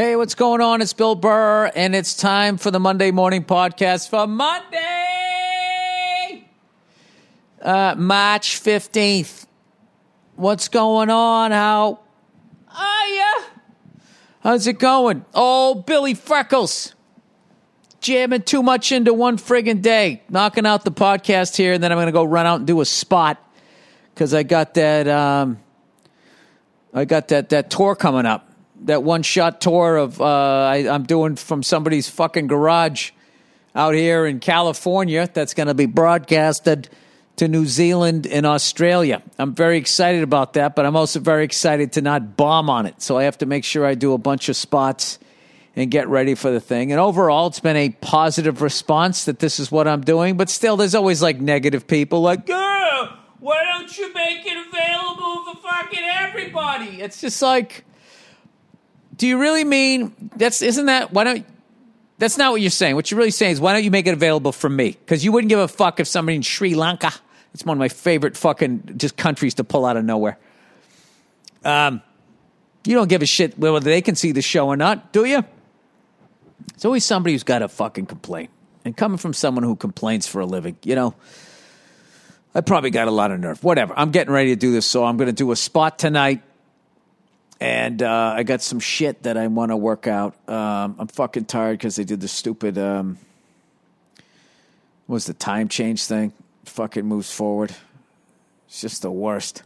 Hey, what's going on? It's Bill Burr, and it's time for the Monday morning podcast for Monday, uh, March 15th. What's going on? How are ya? How's it going? Oh, Billy Freckles. Jamming too much into one friggin' day. Knocking out the podcast here, and then I'm going to go run out and do a spot because I got that. Um, I got that that tour coming up that one shot tour of uh, I, am doing from somebody's fucking garage out here in California that's going to be broadcasted to New Zealand and Australia. I'm very excited about that, but I'm also very excited to not bomb on it. So I have to make sure I do a bunch of spots and get ready for the thing. And overall, it's been a positive response that this is what I'm doing, but still, there's always like negative people like, yeah, why don't you make it available for fucking everybody? It's just like, do you really mean that's isn't that why don't that's not what you're saying. What you're really saying is why don't you make it available for me? Because you wouldn't give a fuck if somebody in Sri Lanka. It's one of my favorite fucking just countries to pull out of nowhere. Um, you don't give a shit whether they can see the show or not, do you? It's always somebody who's got a fucking complaint. And coming from someone who complains for a living, you know, I probably got a lot of nerve. Whatever. I'm getting ready to do this, so I'm going to do a spot tonight and uh, I got some shit that I want to work out. Um, I'm fucking tired because they did the stupid. Um, was the time change thing? Fucking moves forward. It's just the worst.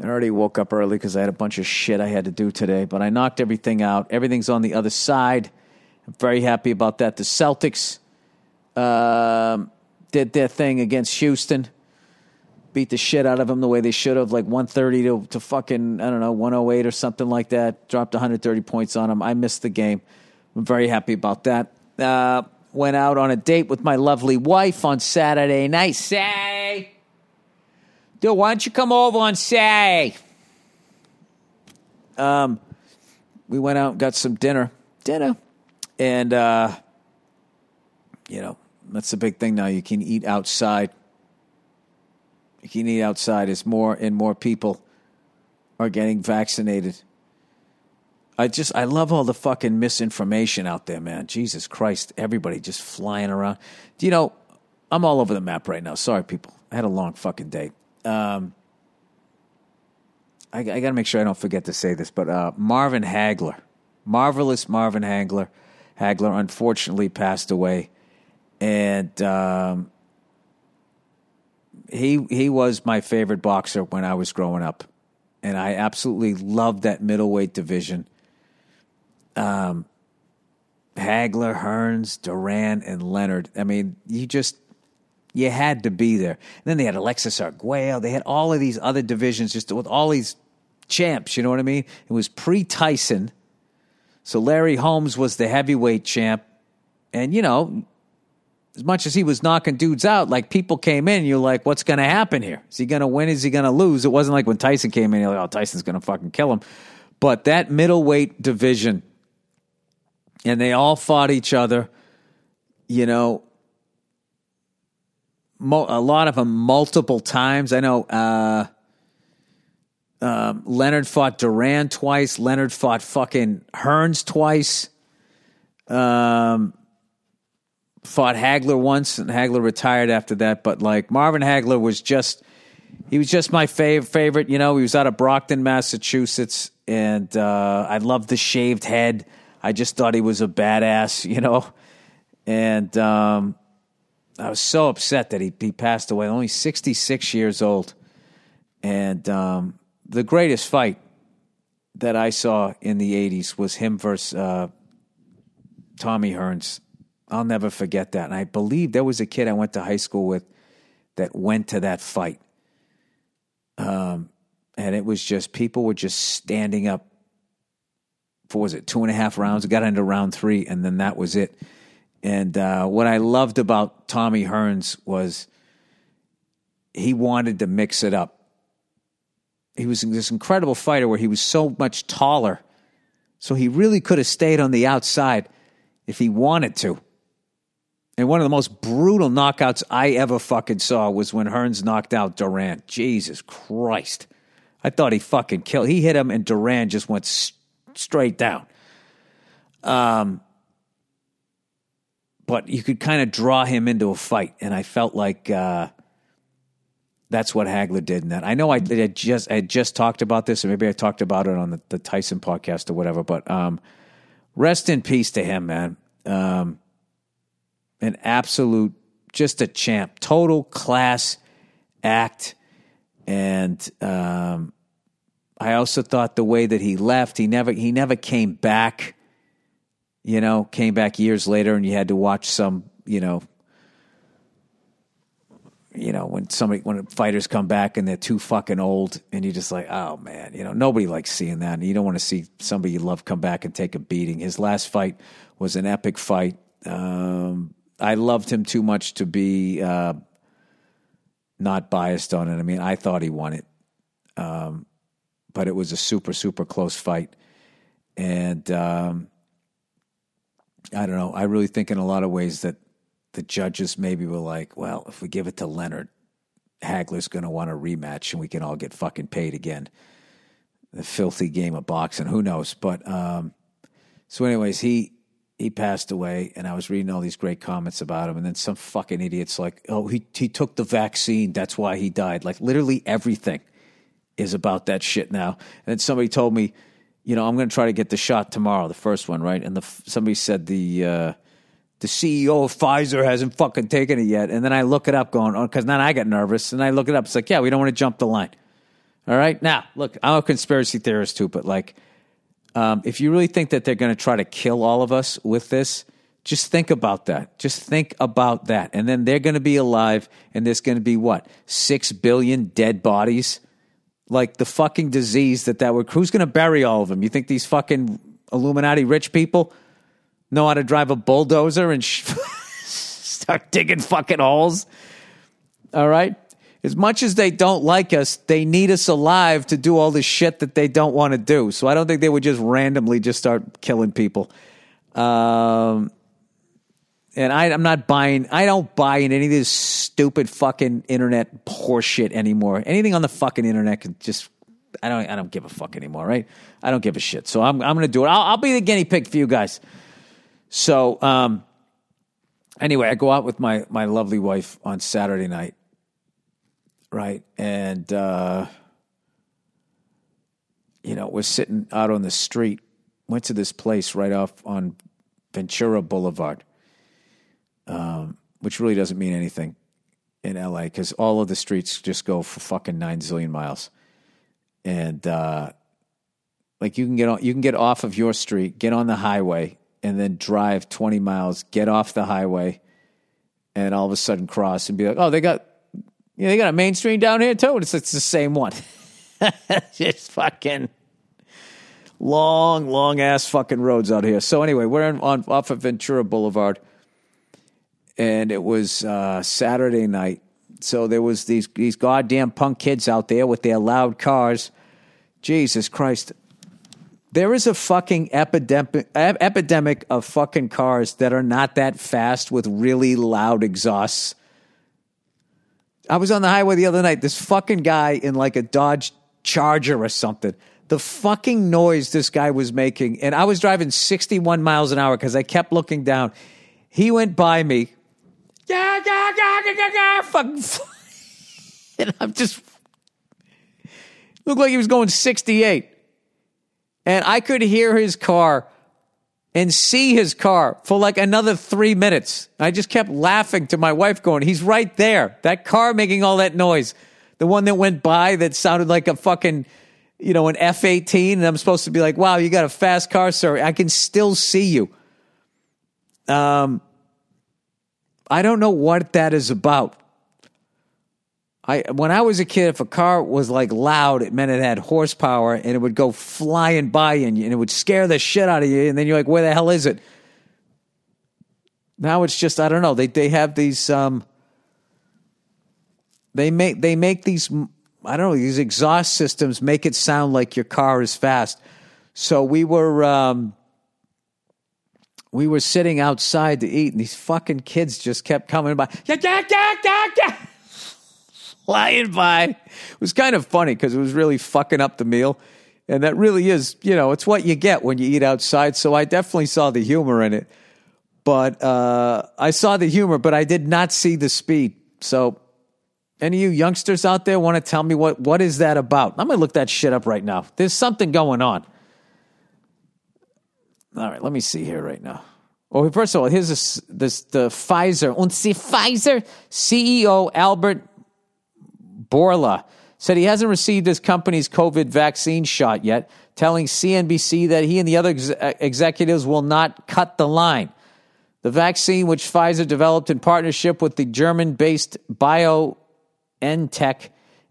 I already woke up early because I had a bunch of shit I had to do today, but I knocked everything out. Everything's on the other side. I'm very happy about that. The Celtics um, did their thing against Houston beat the shit out of them the way they should have, like 130 to, to fucking, I don't know, 108 or something like that. Dropped 130 points on them. I missed the game. I'm very happy about that. Uh, went out on a date with my lovely wife on Saturday night. Say, dude, why don't you come over on Say? Um, we went out and got some dinner. Dinner. And, uh, you know, that's the big thing now. You can eat outside you need outside as more and more people are getting vaccinated. I just I love all the fucking misinformation out there, man. Jesus Christ, everybody just flying around. You know? I'm all over the map right now. Sorry, people. I had a long fucking day. Um, I, I got to make sure I don't forget to say this, but uh, Marvin Hagler, marvelous Marvin Hagler, Hagler, unfortunately passed away, and um, he he was my favorite boxer when I was growing up, and I absolutely loved that middleweight division. Um, Hagler, Hearns, Duran, and Leonard. I mean, you just you had to be there. And then they had Alexis Arguello. They had all of these other divisions just with all these champs. You know what I mean? It was pre Tyson, so Larry Holmes was the heavyweight champ, and you know as much as he was knocking dudes out, like people came in, you're like, what's going to happen here? Is he going to win? Is he going to lose? It wasn't like when Tyson came in, you're like, oh, Tyson's going to fucking kill him. But that middleweight division, and they all fought each other, you know, mo- a lot of them multiple times. I know uh, um, Leonard fought Duran twice. Leonard fought fucking Hearns twice. Um, fought Hagler once, and Hagler retired after that. But like Marvin Hagler was just, he was just my fav- favorite. You know, he was out of Brockton, Massachusetts, and uh, I loved the shaved head. I just thought he was a badass, you know, and um, I was so upset that he he passed away, only sixty six years old, and um, the greatest fight that I saw in the '80s was him versus uh, Tommy Hearns I'll never forget that. And I believe there was a kid I went to high school with that went to that fight. Um, and it was just people were just standing up for was it two and a half rounds? Got into round three, and then that was it. And uh, what I loved about Tommy Hearns was he wanted to mix it up. He was this incredible fighter where he was so much taller, so he really could have stayed on the outside if he wanted to. And one of the most brutal knockouts I ever fucking saw was when Hearns knocked out Duran. Jesus Christ. I thought he fucking killed. He hit him and Duran just went s- straight down. Um, but you could kind of draw him into a fight, and I felt like uh, that's what Hagler did in that. I know I, I just I just talked about this, or maybe I talked about it on the, the Tyson podcast or whatever. But um, rest in peace to him, man. Um, an absolute, just a champ, total class act, and um, I also thought the way that he left, he never he never came back. You know, came back years later, and you had to watch some, you know, you know, when somebody when fighters come back and they're too fucking old, and you're just like, oh man, you know, nobody likes seeing that, and you don't want to see somebody you love come back and take a beating. His last fight was an epic fight. Um, I loved him too much to be uh, not biased on it. I mean, I thought he won it, um, but it was a super super close fight, and um, I don't know. I really think in a lot of ways that the judges maybe were like, well, if we give it to Leonard, Hagler's going to want a rematch and we can all get fucking paid again. The filthy game of boxing, who knows? But um, so, anyways, he he passed away, and I was reading all these great comments about him, and then some fucking idiots like, oh, he he took the vaccine, that's why he died. Like literally everything is about that shit now. And then somebody told me, you know, I'm going to try to get the shot tomorrow, the first one, right? And the somebody said the. Uh, the CEO of Pfizer hasn't fucking taken it yet. And then I look it up going, oh, because then I get nervous and I look it up. It's like, yeah, we don't want to jump the line. All right. Now, look, I'm a conspiracy theorist too, but like, um, if you really think that they're going to try to kill all of us with this, just think about that. Just think about that. And then they're going to be alive and there's going to be what? Six billion dead bodies? Like the fucking disease that that would, who's going to bury all of them? You think these fucking Illuminati rich people? know how to drive a bulldozer and sh- start digging fucking holes. All right? As much as they don't like us, they need us alive to do all the shit that they don't want to do. So I don't think they would just randomly just start killing people. Um, and I, am not buying. I don't buy in any of this stupid fucking internet horseshit anymore. Anything on the fucking internet can just. I don't. I don't give a fuck anymore. Right? I don't give a shit. So I'm. I'm to do it. I'll, I'll be the guinea pig for you guys. So, um, anyway, I go out with my my lovely wife on Saturday night, right? And uh, you know, we're sitting out on the street. Went to this place right off on Ventura Boulevard, um, which really doesn't mean anything in LA because all of the streets just go for fucking nine zillion miles, and uh, like you can get on, you can get off of your street, get on the highway, and then drive 20 miles, get off the highway, and all of a sudden cross and be like, oh, they got, know, they got a mainstream down here too. And it's, it's the same one. Just fucking long, long ass fucking roads out here. So anyway, we're in, on off of Ventura Boulevard, and it was uh, Saturday night. So there was these these goddamn punk kids out there with their loud cars. Jesus Christ! There is a fucking epidemic epidemic of fucking cars that are not that fast with really loud exhausts. I was on the highway the other night. This fucking guy in like a Dodge Charger or something. The fucking noise this guy was making, and I was driving 61 miles an hour because I kept looking down. He went by me. Yeah, yeah, yeah, yeah, yeah, fucking. and I'm just looked like he was going 68 and I could hear his car and see his car for like another three minutes. I just kept laughing to my wife, going, He's right there. That car making all that noise. The one that went by that sounded like a fucking, you know, an F 18. And I'm supposed to be like, Wow, you got a fast car, sir. I can still see you. Um, I don't know what that is about. I when I was a kid, if a car was like loud, it meant it had horsepower and it would go flying by and it would scare the shit out of you. And then you're like, where the hell is it? Now it's just I don't know. They they have these um they make they make these I don't know these exhaust systems make it sound like your car is fast. So we were um we were sitting outside to eat and these fucking kids just kept coming by. Yeah, yeah, yeah, yeah, yeah flying by. It was kind of funny because it was really fucking up the meal. And that really is, you know, it's what you get when you eat outside. So I definitely saw the humor in it. But uh, I saw the humor, but I did not see the speed. So any of you youngsters out there want to tell me what, what is that about? I'm going to look that shit up right now. There's something going on. All right, let me see here right now. Well, first of all, here's this, this the Pfizer und see Pfizer CEO Albert Bourla said he hasn't received his company's COVID vaccine shot yet, telling CNBC that he and the other ex- executives will not cut the line. The vaccine, which Pfizer developed in partnership with the German based BioNTech,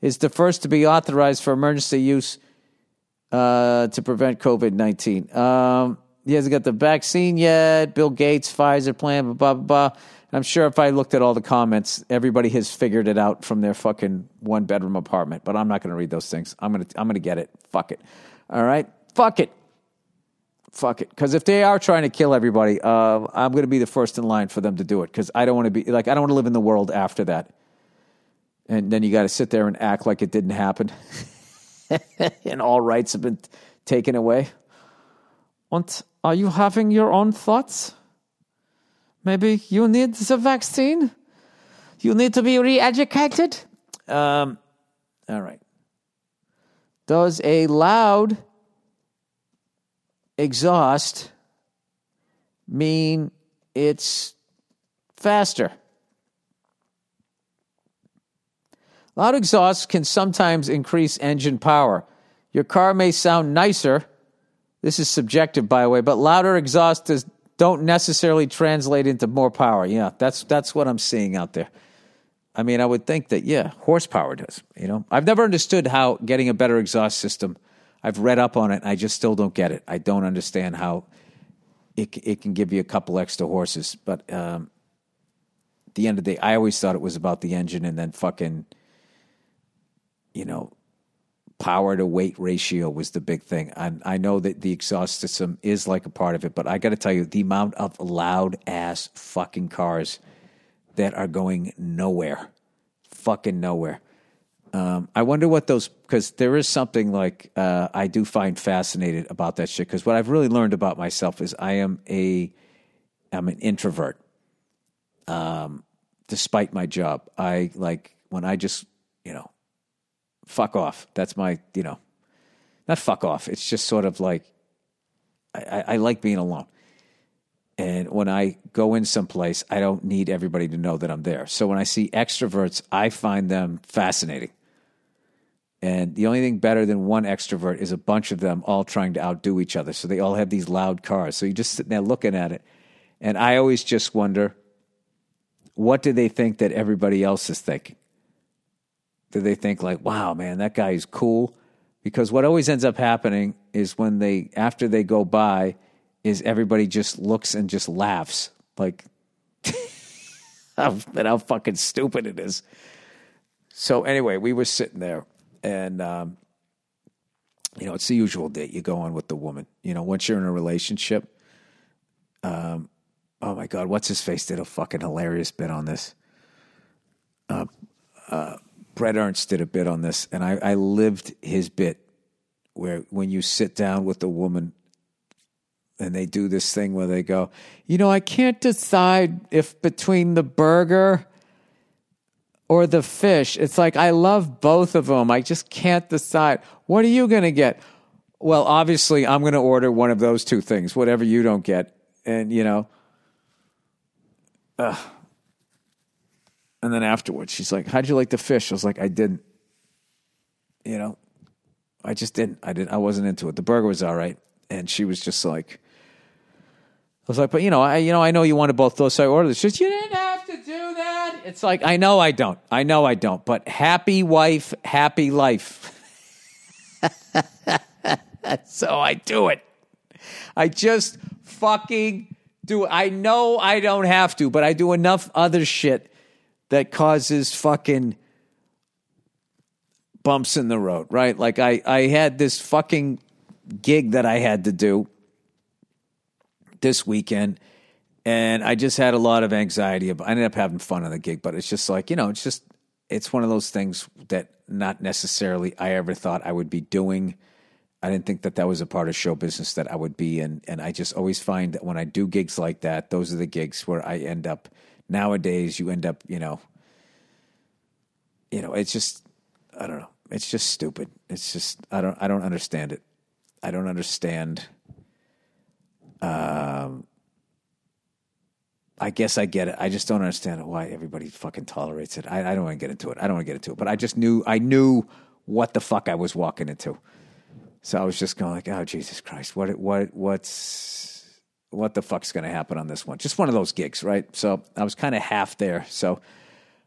is the first to be authorized for emergency use uh, to prevent COVID 19. Um, he hasn't got the vaccine yet. Bill Gates, Pfizer plan, blah, blah, blah. I'm sure if I looked at all the comments, everybody has figured it out from their fucking one bedroom apartment. But I'm not going to read those things. I'm going to I'm going to get it. Fuck it. All right. Fuck it. Fuck it. Because if they are trying to kill everybody, uh, I'm going to be the first in line for them to do it. Because I don't want to be like I don't want to live in the world after that. And then you got to sit there and act like it didn't happen, and all rights have been taken away. And are you having your own thoughts? Maybe you need the vaccine. You need to be re-educated. Um, all right. Does a loud exhaust mean it's faster? Loud exhaust can sometimes increase engine power. Your car may sound nicer. This is subjective, by the way, but louder exhaust does don't necessarily translate into more power. Yeah, that's that's what I'm seeing out there. I mean, I would think that yeah, horsepower does. You know, I've never understood how getting a better exhaust system. I've read up on it. I just still don't get it. I don't understand how it it can give you a couple extra horses. But um, at the end of the day, I always thought it was about the engine and then fucking, you know, power to weight ratio was the big thing. And I know that the exhaust system is like a part of it, but I got to tell you, the amount of loud ass fucking cars that are going nowhere, fucking nowhere. Um, I wonder what those because there is something like uh, I do find fascinated about that shit. Because what I've really learned about myself is I am a I'm an introvert. Um, despite my job, I like when I just you know fuck off. That's my, you know, not fuck off. It's just sort of like, I, I like being alone. And when I go in someplace, I don't need everybody to know that I'm there. So when I see extroverts, I find them fascinating. And the only thing better than one extrovert is a bunch of them all trying to outdo each other. So they all have these loud cars. So you're just sitting there looking at it. And I always just wonder what do they think that everybody else is thinking? Do they think like, wow, man, that guy is cool? Because what always ends up happening is when they, after they go by, is everybody just looks and just laughs like, how, how fucking stupid it is. So anyway, we were sitting there and, um, you know, it's the usual date you go on with the woman. You know, once you're in a relationship, um, oh my God, what's his face did a fucking hilarious bit on this. Uh, uh, Bret Ernst did a bit on this, and I, I lived his bit where when you sit down with a woman and they do this thing where they go, you know, I can't decide if between the burger or the fish. It's like I love both of them. I just can't decide. What are you going to get? Well, obviously, I'm going to order one of those two things, whatever you don't get. And, you know, uh, and then afterwards, she's like, "How'd you like the fish?" I was like, "I didn't." You know, I just didn't. I didn't. I wasn't into it. The burger was all right, and she was just like, I was like, "But you know, I you know, I know you wanted both those, so I ordered." She says, "You didn't have to do that." It's like, I know I don't. I know I don't. But happy wife, happy life. so I do it. I just fucking do. I know I don't have to, but I do enough other shit that causes fucking bumps in the road, right? Like I, I had this fucking gig that I had to do this weekend and I just had a lot of anxiety. I ended up having fun on the gig, but it's just like, you know, it's just, it's one of those things that not necessarily I ever thought I would be doing. I didn't think that that was a part of show business that I would be in. And I just always find that when I do gigs like that, those are the gigs where I end up. Nowadays, you end up, you know, you know, it's just, I don't know, it's just stupid. It's just, I don't, I don't understand it. I don't understand. Um, I guess I get it. I just don't understand why everybody fucking tolerates it. I, I don't want to get into it. I don't want to get into it. But I just knew, I knew what the fuck I was walking into. So I was just going like, oh Jesus Christ, what what what's what the fuck's going to happen on this one? Just one of those gigs, right? So I was kind of half there. So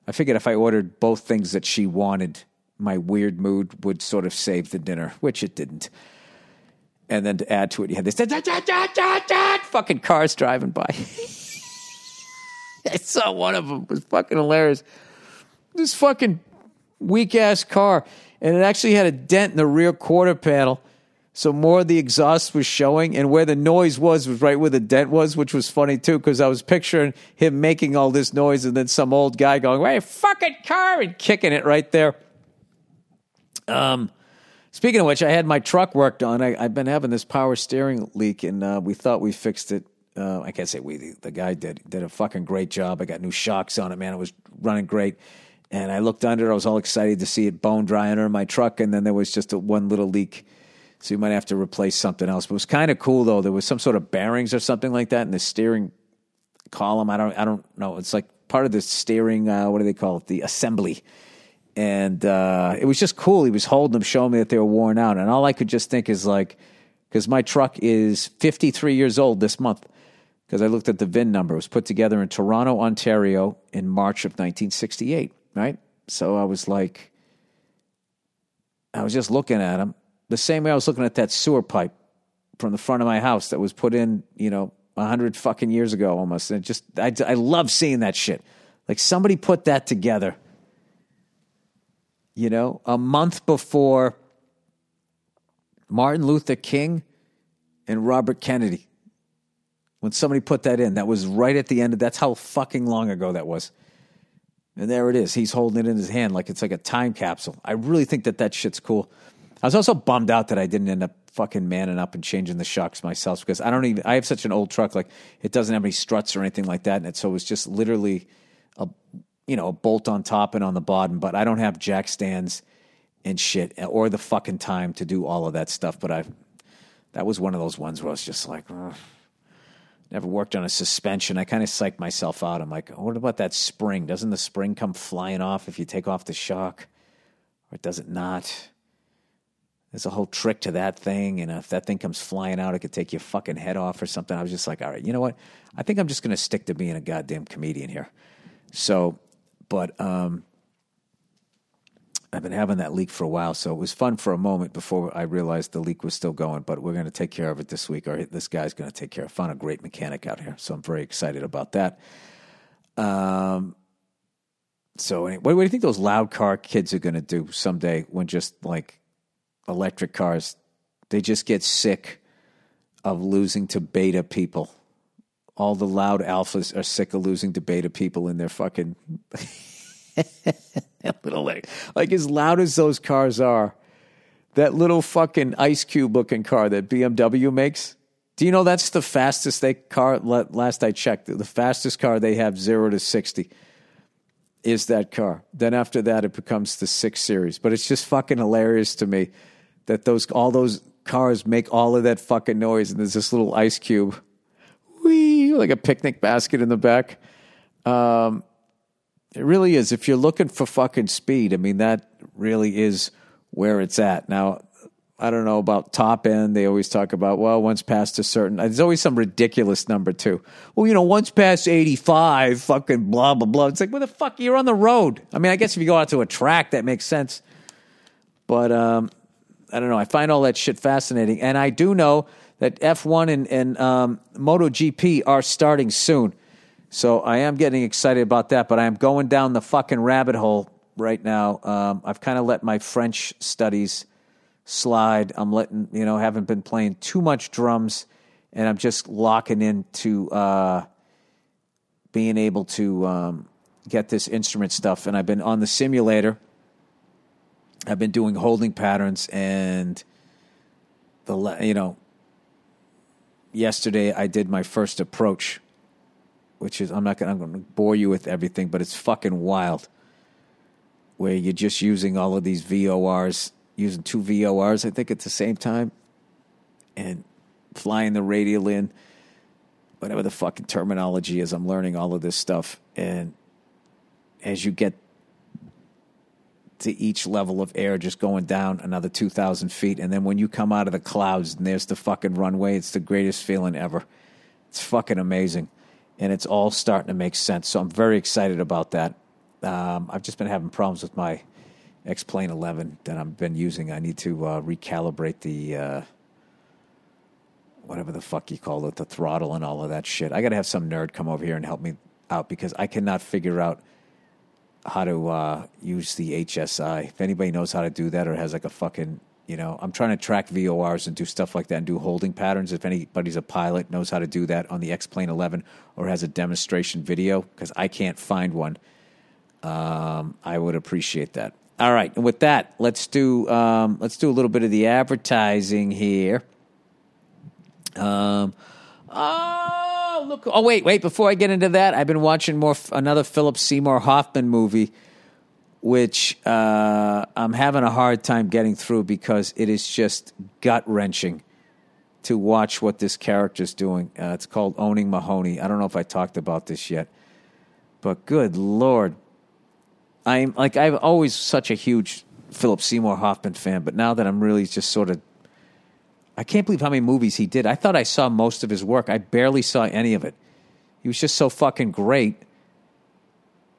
I figured if I ordered both things that she wanted, my weird mood would sort of save the dinner, which it didn't. And then to add to it, you had this fucking cars driving by. I saw one of them it was fucking hilarious. This fucking weak ass car, and it actually had a dent in the rear quarter panel so more of the exhaust was showing, and where the noise was was right where the dent was, which was funny too, because I was picturing him making all this noise, and then some old guy going, "Hey, fucking car!" and kicking it right there. Um, speaking of which, I had my truck worked on. I, have been having this power steering leak, and uh, we thought we fixed it. Uh, I can't say we. The, the guy did did a fucking great job. I got new shocks on it, man. It was running great. And I looked under. I was all excited to see it bone dry under my truck, and then there was just a, one little leak so you might have to replace something else. But it was kind of cool though. There was some sort of bearings or something like that in the steering column. I don't I don't know. It's like part of the steering. Uh, what do they call it? The assembly. And uh, it was just cool. He was holding them, showing me that they were worn out. And all I could just think is like, because my truck is 53 years old this month. Because I looked at the VIN number. It was put together in Toronto, Ontario in March of 1968, right? So I was like, I was just looking at him the same way I was looking at that sewer pipe from the front of my house that was put in, you know, a hundred fucking years ago almost. And just, I, I love seeing that shit. Like somebody put that together, you know, a month before Martin Luther King and Robert Kennedy. When somebody put that in, that was right at the end of that's how fucking long ago that was. And there it is. He's holding it in his hand like it's like a time capsule. I really think that that shit's cool. I was also bummed out that I didn't end up fucking manning up and changing the shocks myself because I don't even. I have such an old truck, like it doesn't have any struts or anything like that in it, so it was just literally a you know a bolt on top and on the bottom. But I don't have jack stands and shit or the fucking time to do all of that stuff. But I that was one of those ones where I was just like. Never worked on a suspension. I kind of psyched myself out. I'm like, what about that spring? Doesn't the spring come flying off if you take off the shock? Or does it not? There's a whole trick to that thing, and if that thing comes flying out, it could take your fucking head off or something. I was just like, all right, you know what? I think I'm just going to stick to being a goddamn comedian here. So, but um, I've been having that leak for a while, so it was fun for a moment before I realized the leak was still going. But we're going to take care of it this week, or this guy's going to take care of. it. Found a great mechanic out here, so I'm very excited about that. Um, so, what, what do you think those loud car kids are going to do someday when just like electric cars, they just get sick of losing to beta people. All the loud alphas are sick of losing to beta people in their fucking little like, like as loud as those cars are. That little fucking ice cube looking car that BMW makes. Do you know that's the fastest they car? Last I checked, the fastest car they have zero to sixty is that car. Then after that, it becomes the six series. But it's just fucking hilarious to me that those all those cars make all of that fucking noise, and there's this little ice cube, wee, like a picnic basket in the back. Um, it really is. If you're looking for fucking speed, I mean, that really is where it's at. Now, I don't know about top end. They always talk about, well, once past a certain, there's always some ridiculous number too. Well, you know, once past 85, fucking blah, blah, blah. It's like, what the fuck? You're on the road. I mean, I guess if you go out to a track, that makes sense. But um, I don't know. I find all that shit fascinating, and I do know that F1 and, and um, MotoGP are starting soon. So I am getting excited about that, but I am going down the fucking rabbit hole right now. Um, I've kind of let my French studies slide. I'm letting, you know, haven't been playing too much drums, and I'm just locking into uh, being able to um, get this instrument stuff. And I've been on the simulator I've been doing holding patterns and the you know yesterday I did my first approach, which is I'm not gonna I'm gonna bore you with everything, but it's fucking wild. Where you're just using all of these VORs, using two VORs, I think at the same time, and flying the radial in, whatever the fucking terminology is. I'm learning all of this stuff, and as you get to each level of air just going down another 2,000 feet. And then when you come out of the clouds and there's the fucking runway, it's the greatest feeling ever. It's fucking amazing. And it's all starting to make sense. So I'm very excited about that. Um, I've just been having problems with my X Plane 11 that I've been using. I need to uh, recalibrate the. Uh, whatever the fuck you call it, the throttle and all of that shit. I got to have some nerd come over here and help me out because I cannot figure out how to uh, use the HSI. If anybody knows how to do that or has like a fucking, you know, I'm trying to track VORs and do stuff like that and do holding patterns. If anybody's a pilot, knows how to do that on the X Plane 11 or has a demonstration video, because I can't find one, um, I would appreciate that. All right, and with that, let's do um, let's do a little bit of the advertising here. Um, oh, look! Oh, wait, wait! Before I get into that, I've been watching more another Philip Seymour Hoffman movie, which uh, I'm having a hard time getting through because it is just gut wrenching to watch what this character's doing. Uh, it's called Owning Mahowny. I don't know if I talked about this yet, but good lord, I'm like I've always such a huge Philip Seymour Hoffman fan, but now that I'm really just sort of I can't believe how many movies he did. I thought I saw most of his work. I barely saw any of it. He was just so fucking great.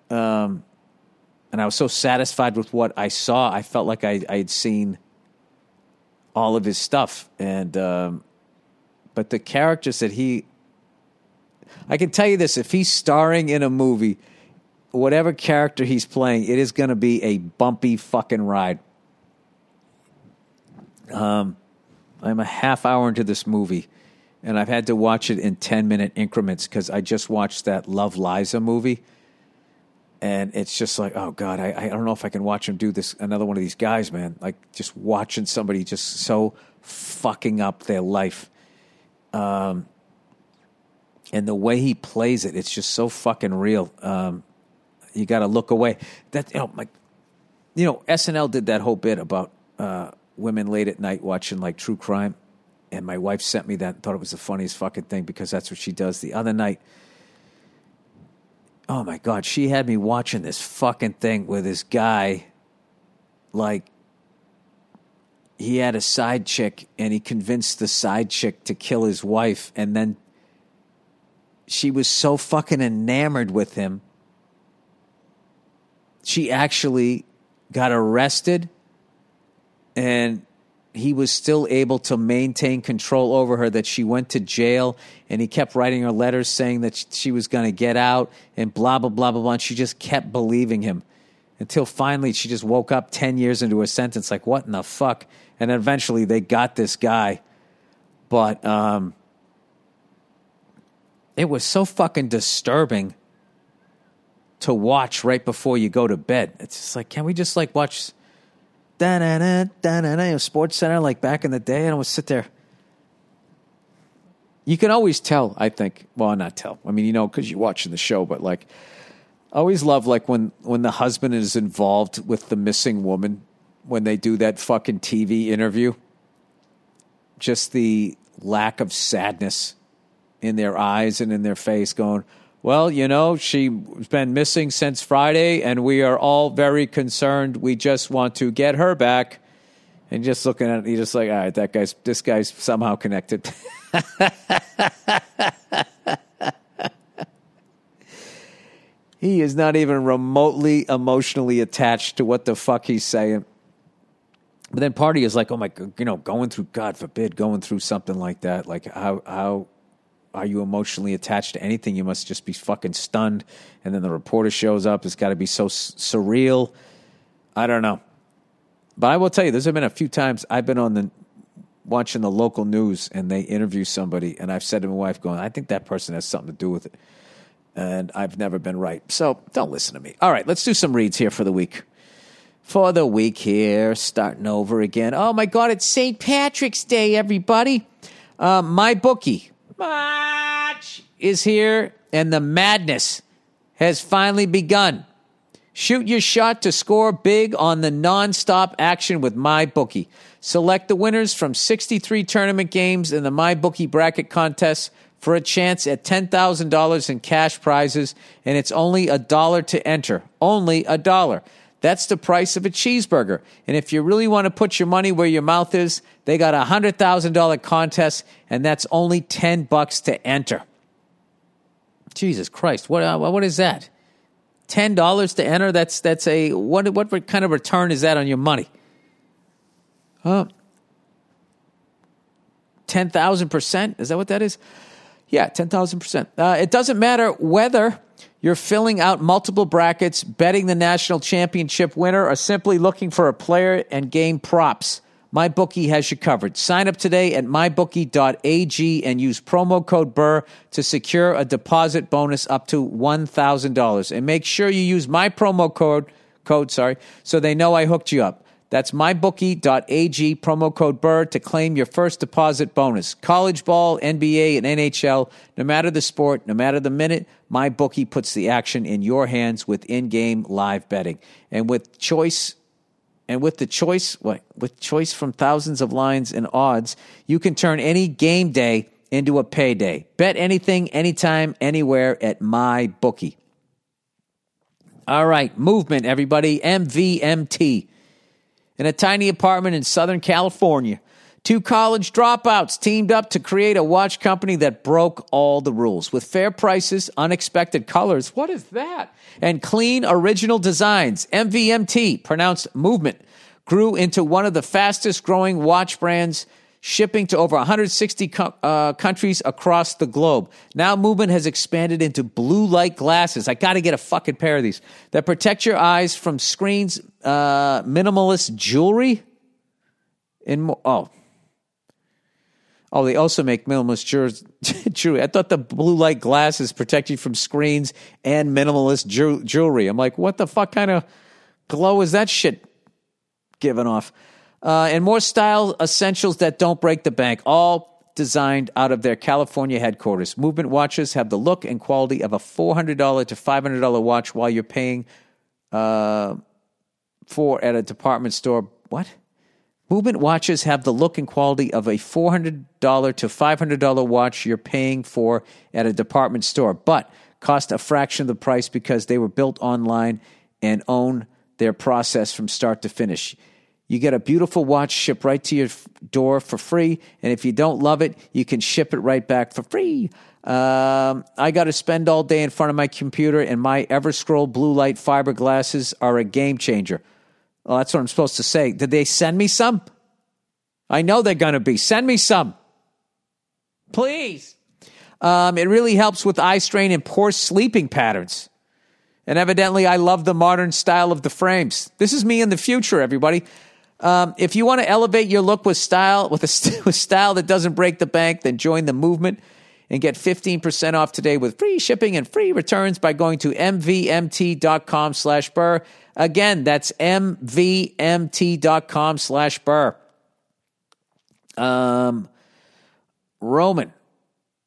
Um, and I was so satisfied with what I saw. I felt like I, I had seen all of his stuff. And, um, but the characters that he, I can tell you this if he's starring in a movie, whatever character he's playing, it is going to be a bumpy fucking ride. Um, I'm a half hour into this movie, and I've had to watch it in 10 minute increments because I just watched that Love Liza movie. And it's just like, oh God, I, I don't know if I can watch him do this. Another one of these guys, man. Like just watching somebody just so fucking up their life. Um, and the way he plays it, it's just so fucking real. Um, you got to look away. That you know, like, you know, SNL did that whole bit about uh, women late at night watching like true crime. And my wife sent me that and thought it was the funniest fucking thing because that's what she does. The other night, oh my God, she had me watching this fucking thing with this guy. Like, he had a side chick and he convinced the side chick to kill his wife. And then she was so fucking enamored with him. She actually got arrested and he was still able to maintain control over her that she went to jail and he kept writing her letters saying that she was going to get out and blah blah blah blah blah and she just kept believing him. Until finally she just woke up 10 years into a sentence like what in the fuck? And eventually they got this guy. But um it was so fucking disturbing to watch right before you go to bed. It's just like can we just like watch da-na-na, da-na-na, Sports Center like back in the day, and I would sit there. You can always tell, I think. Well, not tell. I mean, you know, because you're watching the show, but like, I always love like when when the husband is involved with the missing woman when they do that fucking TV interview. Just the lack of sadness in their eyes and in their face, going, well, you know, she's been missing since Friday, and we are all very concerned. We just want to get her back. And just looking at it, you're just like, all right, that guy's this guy's somehow connected. he is not even remotely emotionally attached to what the fuck he's saying. But then party is like, oh my, you know, going through, God forbid, going through something like that. Like how how are you emotionally attached to anything? You must just be fucking stunned. And then the reporter shows up. It's got to be so s- surreal. I don't know. But I will tell you, there's been a few times I've been on the watching the local news and they interview somebody, and I've said to my wife, going, I think that person has something to do with it. And I've never been right. So don't listen to me. All right, let's do some reads here for the week. for the week here, starting over again. Oh my God, it's St. Patrick's Day, everybody. Uh, MyBookie, March, is here, and the madness has finally begun. Shoot your shot to score big on the non-stop action with MyBookie. Select the winners from 63 tournament games in the MyBookie bracket contest for a chance at $10,000 in cash prizes, and it's only a dollar to enter. Only a dollar. That's the price of a cheeseburger. And if you really want to put your money where your mouth is, they got a $100,000 contest, and that's only 10 bucks to enter. Jesus Christ, what, uh, what is that? ten dollars to enter. That's that's a what what kind of return is that on your money? Uh, ten thousand percent. Is that what that is? Yeah, ten thousand uh, percent. It doesn't matter whether you're filling out multiple brackets, betting the national championship winner, or simply looking for a player and game props. MyBookie has you covered. Sign up today at mybookie.ag and use promo code BURR to secure a deposit bonus up to $1,000. And make sure you use my promo code, code, sorry, so they know I hooked you up. That's mybookie.ag, promo code BURR to claim your first deposit bonus. College ball, NBA, and NHL, no matter the sport, no matter the minute, MyBookie puts the action in your hands with in game live betting. And with choice and with the choice, what, with choice from thousands of lines and odds, you can turn any game day into a payday. Bet anything, anytime, anywhere at MyBookie. All right, movement, everybody. MVMT. In a tiny apartment in Southern California, Two college dropouts teamed up to create a watch company that broke all the rules with fair prices, unexpected colors. What is that? And clean original designs. MVMT, pronounced movement, grew into one of the fastest growing watch brands shipping to over 160 co- uh, countries across the globe. Now, Movement has expanded into blue light glasses. I got to get a fucking pair of these that protect your eyes from screens, uh, minimalist jewelry. Mo- oh, Oh, they also make minimalist jewelry. I thought the blue light glasses protect you from screens and minimalist jewelry. I'm like, what the fuck kind of glow is that shit giving off? Uh, and more style essentials that don't break the bank, all designed out of their California headquarters. Movement watches have the look and quality of a $400 to $500 watch while you're paying uh, for at a department store. What? Movement watches have the look and quality of a $400 to $500 watch you're paying for at a department store, but cost a fraction of the price because they were built online and own their process from start to finish. You get a beautiful watch shipped right to your door for free, and if you don't love it, you can ship it right back for free. Um, I got to spend all day in front of my computer, and my Everscroll blue light fiber glasses are a game changer. Well, that's what I'm supposed to say. Did they send me some? I know they're going to be. Send me some. Please. Um, it really helps with eye strain and poor sleeping patterns. And evidently, I love the modern style of the frames. This is me in the future, everybody. Um, if you want to elevate your look with style, with a with style that doesn't break the bank, then join the movement and get 15% off today with free shipping and free returns by going to mvmt.com slash burr. Again, that's mvmt.com slash burr. Um, Roman,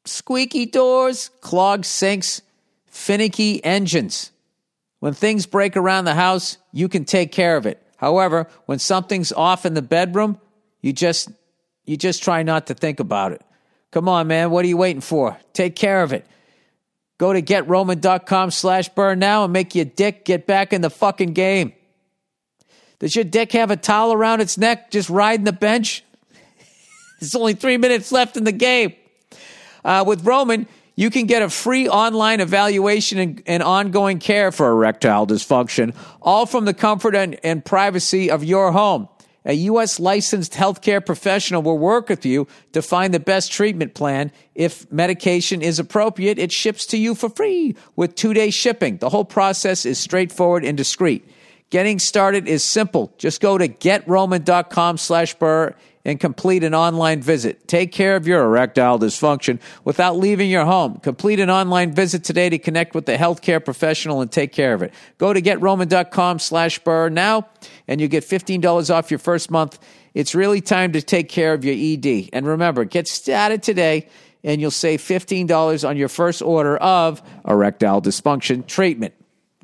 squeaky doors, clogged sinks, finicky engines. When things break around the house, you can take care of it. However, when something's off in the bedroom, you just you just try not to think about it. Come on, man. What are you waiting for? Take care of it. Go to getroman.com slash burr now and make your dick get back in the fucking game. Does your dick have a towel around its neck just riding the bench? There's only three minutes left in the game. Uh, with Roman, you can get a free online evaluation and, and, ongoing care for erectile dysfunction, all from the comfort and, and privacy of your home. A U.S. licensed healthcare professional will work with you to find the best treatment plan. If medication is appropriate, it ships to you for free with two day shipping. The whole process is straightforward and discreet. Getting started is simple. Just go to getroman.com slash burr and complete an online visit. Take care of your erectile dysfunction without leaving your home. Complete an online visit today to connect with the healthcare professional and take care of it. Go to getroman.com slash burr now and you get $15 off your first month. It's really time to take care of your ED. And remember, get started today and you'll save $15 on your first order of erectile dysfunction treatment.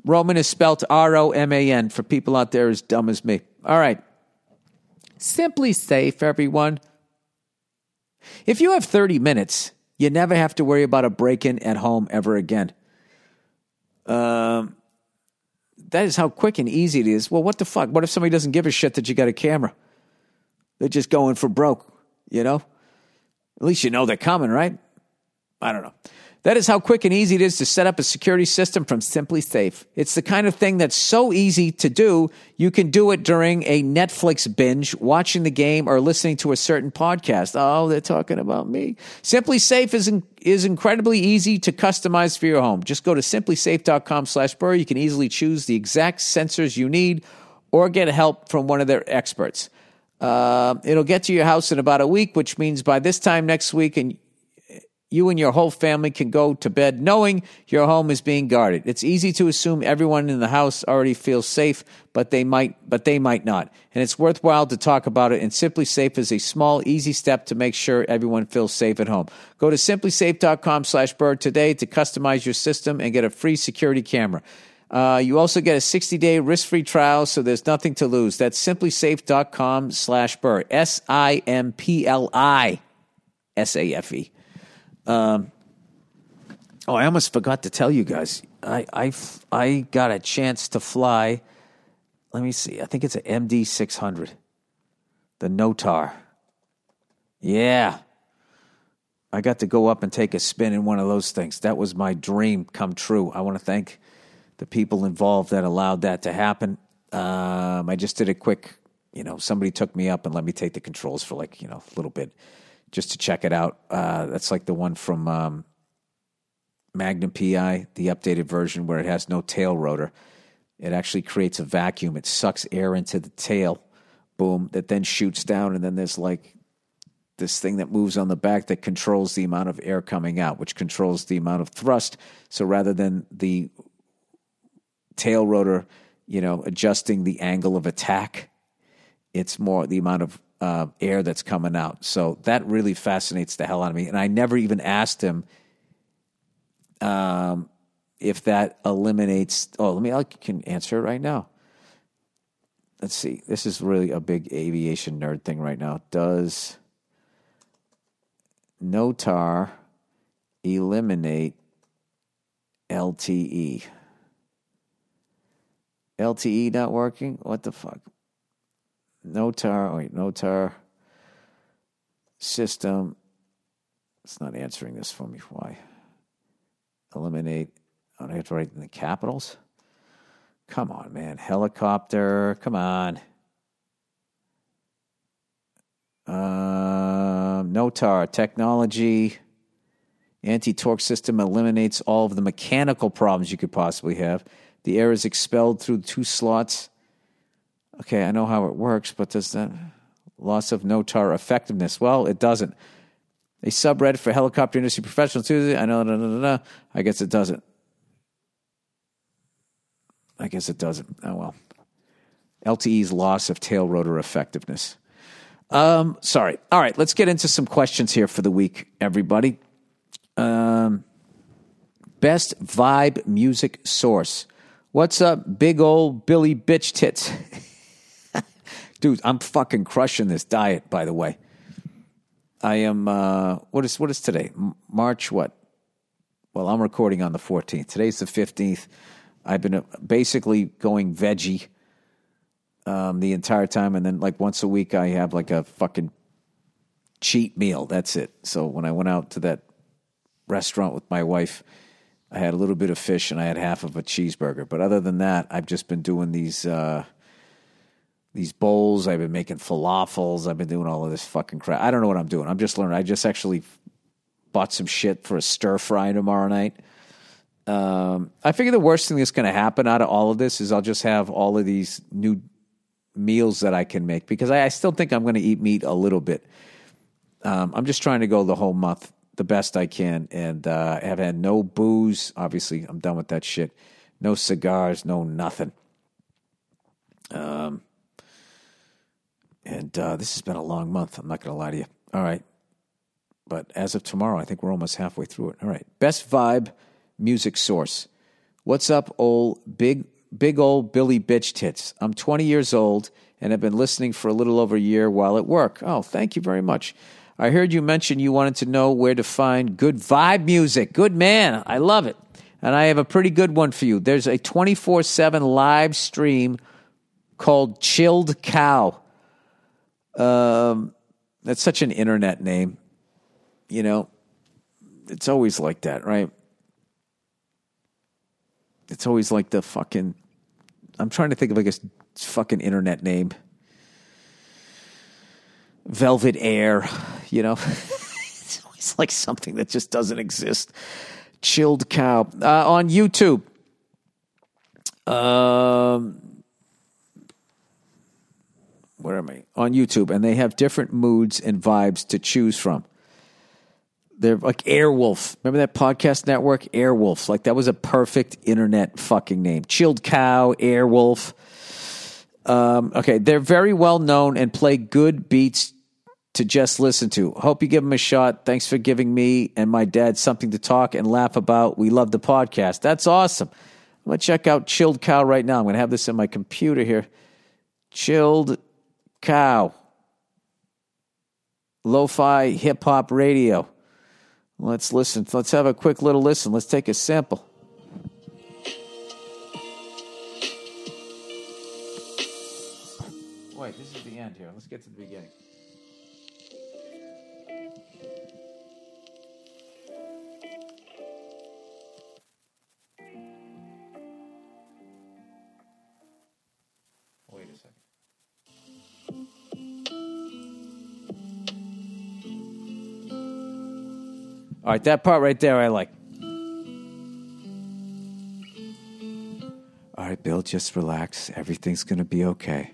Roman is spelled R O M A N for people out there as dumb as me. All right. SimpliSafe, everyone. If you have 30 minutes, you never have to worry about a break in at home ever again. Um, that is how quick and easy it is. Well, what the fuck? What if somebody doesn't give a shit that you got a camera? They're just going for broke, you know? At least you know they're coming, right? I don't know. That is how quick and easy it is to set up a security system from SimpliSafe. It's the kind of thing that's so easy to do, you can do it during a Netflix binge, watching the game, or listening to a certain podcast. Oh, they're talking about me. SimpliSafe is, in, is incredibly easy to customize for your home. Just go to simplisafe.com slash burr. You can easily choose the exact sensors you need or get help from one of their experts. Uh, it'll get to your house in about a week, which means by this time next week, and you and your whole family can go to bed knowing your home is being guarded. It's easy to assume everyone in the house already feels safe, but they might, but they might not. And it's worthwhile to talk about it. And SimpliSafe is a small, easy step to make sure everyone feels safe at home. Go to simplisafe.com slash burr today to customize your system and get a free security camera. Uh, you also get a 60 day risk free trial, so there's nothing to lose. That's simplisafe.com slash burr. S I M P L I S A F E. Um, oh, I almost forgot to tell you guys. I, I, I got a chance to fly. Let me see. I think it's an MD 600, the Notar. Yeah. I got to go up and take a spin in one of those things. That was my dream come true. I want to thank the people involved that allowed that to happen. Um, I just did a quick, you know, somebody took me up and let me take the controls for like, you know, a little bit just to check it out. Uh, that's like the one from um, Magnum PI, the updated version where it has no tail rotor. It actually creates a vacuum. It sucks air into the tail, boom, that then shoots down. And then there's like this thing that moves on the back that controls the amount of air coming out, which controls the amount of thrust. So rather than the tail rotor, you know, adjusting the angle of attack, it's more the amount of uh, air that's coming out. So that really fascinates the hell out of me. And I never even asked him um, if that eliminates. Oh, let me. I can answer it right now. Let's see. This is really a big aviation nerd thing right now. Does NOTAR eliminate LTE? LTE not working? What the fuck? Notar, wait, Notar system. It's not answering this for me. Why? Eliminate. Oh, I have to write in the capitals. Come on, man. Helicopter. Come on. Um, Notar technology. Anti torque system eliminates all of the mechanical problems you could possibly have. The air is expelled through two slots okay, I know how it works, but does that loss of NOTAR effectiveness? Well, it doesn't. A subreddit for helicopter industry professionals too. I know. No, no, no, no. I guess it doesn't. I guess it doesn't. Oh well. LTE's loss of tail rotor effectiveness. Um, sorry. All right, let's get into some questions here for the week, everybody. Um, best vibe music source. What's up, big old Billy bitch tits? dude, I'm fucking crushing this diet. By the way, I am. Uh, what is what is today? March what? Well, I'm recording on the 14th. Today's the 15th. I've been uh, basically going veggie um, the entire time, and then like once a week, I have like a fucking cheat meal. That's it. So when I went out to that restaurant with my wife, I had a little bit of fish and I had half of a cheeseburger. But other than that, I've just been doing these. Uh, these bowls. I've been making falafels. I've been doing all of this fucking crap. I don't know what I'm doing. I'm just learning. I just actually bought some shit for a stir fry tomorrow night. Um, I figure the worst thing that's going to happen out of all of this is I'll just have all of these new meals that I can make because I, I still think I'm going to eat meat a little bit. Um, I'm just trying to go the whole month the best I can, and uh, have had no booze. Obviously, I'm done with that shit. No cigars, no nothing. Um, and uh, this has been a long month. I'm not going to lie to you. All right, but as of tomorrow, I think we're almost halfway through it. All right, best vibe music source. What's up, old big big old Billy bitch tits? I'm 20 years old and have been listening for a little over a year while at work. Oh, thank you very much. I heard you mention you wanted to know where to find good vibe music. Good man. I love it. And I have a pretty good one for you. There's a 24 7 live stream called Chilled Cow. Um, that's such an internet name. You know, it's always like that, right? It's always like the fucking. I'm trying to think of like a fucking internet name. Velvet Air, you know? it's always like something that just doesn't exist. Chilled Cow. Uh, on YouTube. Um, where am I? On YouTube. And they have different moods and vibes to choose from. They're like Earwolf. Remember that podcast network? Earwolf. Like that was a perfect internet fucking name. Chilled Cow, Earwolf. Um, okay, they're very well known and play good beats to just listen to. Hope you give them a shot. Thanks for giving me and my dad something to talk and laugh about. We love the podcast. That's awesome. I'm going to check out Chilled Cow right now. I'm going to have this in my computer here. Chilled Cow. Lo fi hip hop radio. Let's listen. Let's have a quick little listen. Let's take a sample. Wait, this is the end here. Let's get to the beginning. All right, that part right there I like. All right, Bill, just relax. Everything's going to be okay.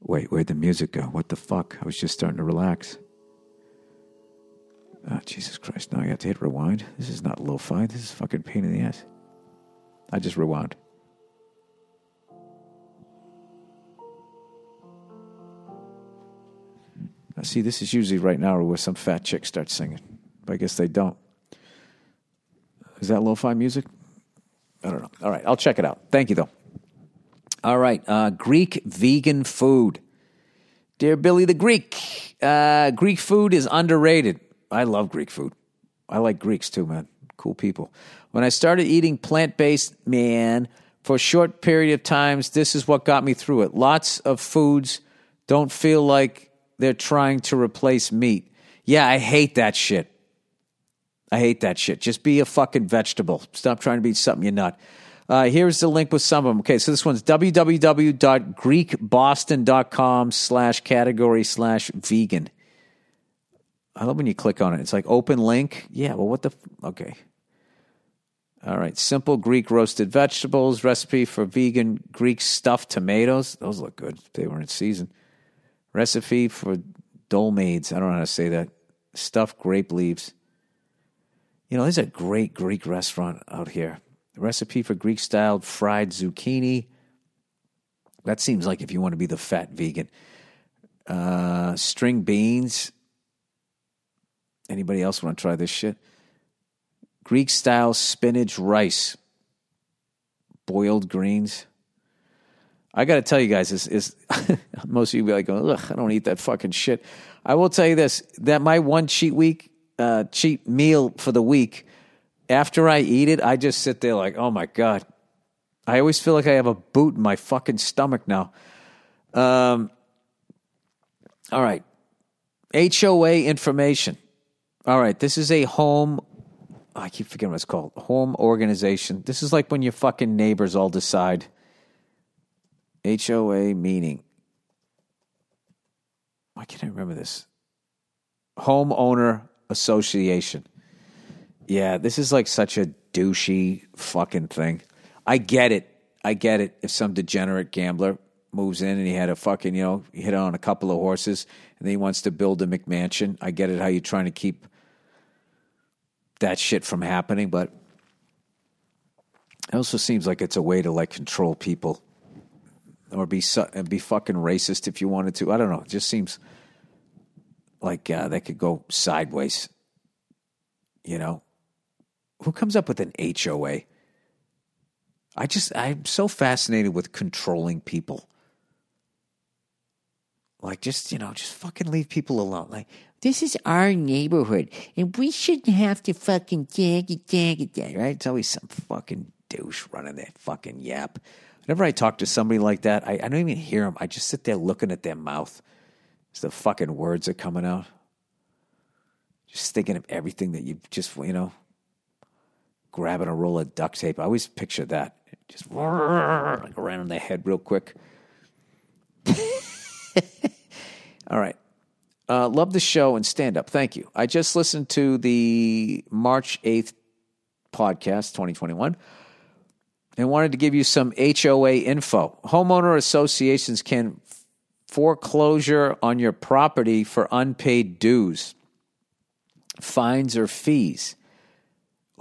Wait, where'd the music go? What the fuck? I was just starting to relax. Oh, Jesus Christ. Now I have to hit rewind. This is not lo fi. This is fucking pain in the ass. I just rewound. Now, see, this is usually right now where some fat chick starts singing, but I guess they don't. Is that lo-fi music? I don't know. All right, I'll check it out. Thank you, though. All right, uh, Greek vegan food. Dear Billy the Greek, uh, Greek food is underrated. I love Greek food. I like Greeks too, man. Cool people. When I started eating plant based, man, for a short period of times, this is what got me through it. Lots of foods don't feel like they're trying to replace meat. Yeah, I hate that shit. I hate that shit. Just be a fucking vegetable. Stop trying to be something you're not. Uh, here's the link with some of them. Okay, so this one's www.greekboston.com slash category slash vegan. I love when you click on it. It's like open link. Yeah, well, what the? F- okay. All right. Simple Greek roasted vegetables recipe for vegan Greek stuffed tomatoes. Those look good. They were in season. Recipe for dolmades. I don't know how to say that. Stuffed grape leaves. You know, there's a great Greek restaurant out here. Recipe for Greek style fried zucchini. That seems like if you want to be the fat vegan. Uh, string beans. Anybody else want to try this shit? Greek style spinach rice. Boiled greens. I got to tell you guys, is is most of you be like, ugh, I don't eat that fucking shit. I will tell you this: that my one cheat week, uh, cheat meal for the week, after I eat it, I just sit there like, oh my god. I always feel like I have a boot in my fucking stomach now. Um. All right, HOA information. All right, this is a home. I keep forgetting what it's called. Home organization. This is like when your fucking neighbors all decide HOA meaning. Why can't I remember this? Homeowner Association. Yeah, this is like such a douchey fucking thing. I get it. I get it. If some degenerate gambler moves in and he had a fucking, you know, hit on a couple of horses and then he wants to build a McMansion, I get it how you're trying to keep that shit from happening, but it also seems like it's a way to like control people or be su- be fucking racist if you wanted to. I don't know. It just seems like uh, that could go sideways. You know, who comes up with an HOA? I just I'm so fascinated with controlling people. Like just you know, just fucking leave people alone. Like this is our neighborhood, and we shouldn't have to fucking tag it, tag it, right? It's always some fucking douche running that fucking yap. Whenever I talk to somebody like that, I, I don't even hear them. I just sit there looking at their mouth as the fucking words are coming out. Just thinking of everything that you just, you know, grabbing a roll of duct tape. I always picture that. Just like around the head real quick. All right. Uh, love the show and stand up. Thank you. I just listened to the March 8th podcast, 2021 and wanted to give you some HOA info. Homeowner associations can foreclosure on your property for unpaid dues, fines, or fees.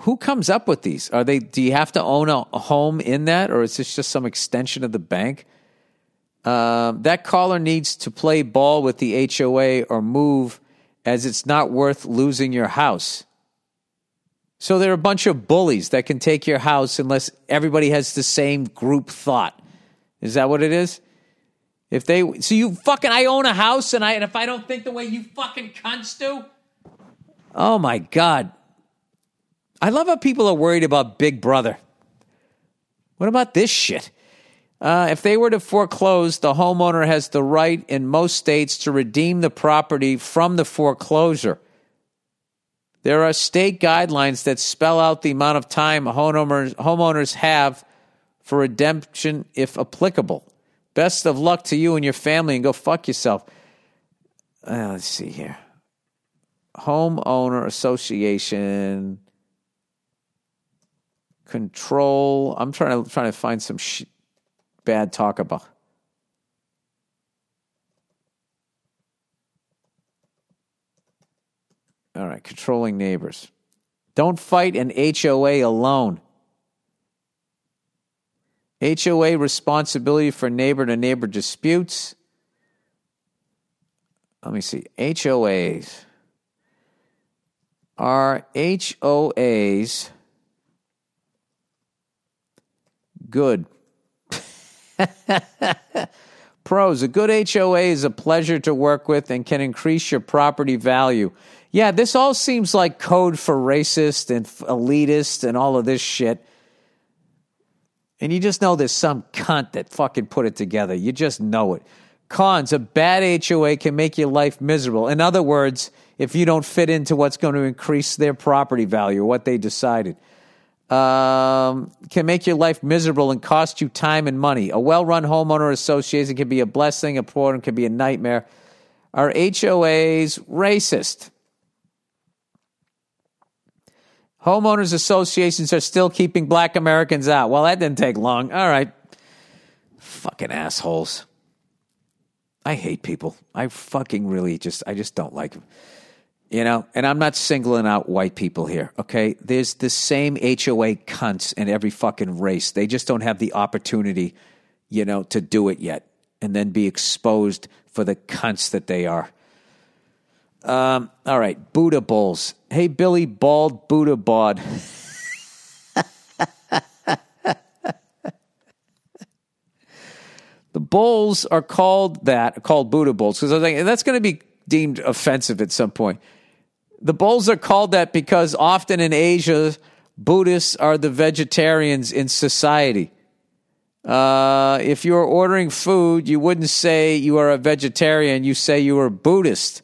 Who comes up with these? Are they? Do you have to own a home in that, or is this just some extension of the bank? Um, that caller needs to play ball with the HOA or move, as it's not worth losing your house. So they're a bunch of bullies that can take your house unless everybody has the same group thought. Is that what it is? If they so you fucking I own a house and I and if I don't think the way you fucking cunts do, oh my god. I love how people are worried about Big Brother. What about this shit? Uh, if they were to foreclose, the homeowner has the right in most states to redeem the property from the foreclosure. There are state guidelines that spell out the amount of time homeowners, homeowners have for redemption if applicable. Best of luck to you and your family and go fuck yourself. Uh, let's see here. Homeowner Association control. I'm trying to trying to find some sh- bad talk about. All right, controlling neighbors. Don't fight an HOA alone. HOA responsibility for neighbor to neighbor disputes. Let me see. HOAs. Are HOAs good? Pros A good HOA is a pleasure to work with and can increase your property value. Yeah, this all seems like code for racist and elitist and all of this shit. And you just know there's some cunt that fucking put it together. You just know it. Cons a bad HOA can make your life miserable. In other words, if you don't fit into what's going to increase their property value, what they decided, um, can make your life miserable and cost you time and money. A well run homeowner association can be a blessing, a program can be a nightmare. Are HOAs racist? Homeowners associations are still keeping black Americans out. Well, that didn't take long. All right. Fucking assholes. I hate people. I fucking really just, I just don't like them. You know, and I'm not singling out white people here, okay? There's the same HOA cunts in every fucking race. They just don't have the opportunity, you know, to do it yet and then be exposed for the cunts that they are. Um, all right, Buddha Bowls. Hey, Billy Bald Buddha Bod. the bowls are called that, called Buddha bowls, because I think that's going to be deemed offensive at some point. The bowls are called that because often in Asia, Buddhists are the vegetarians in society. Uh, if you're ordering food, you wouldn't say you are a vegetarian, you say you are a Buddhist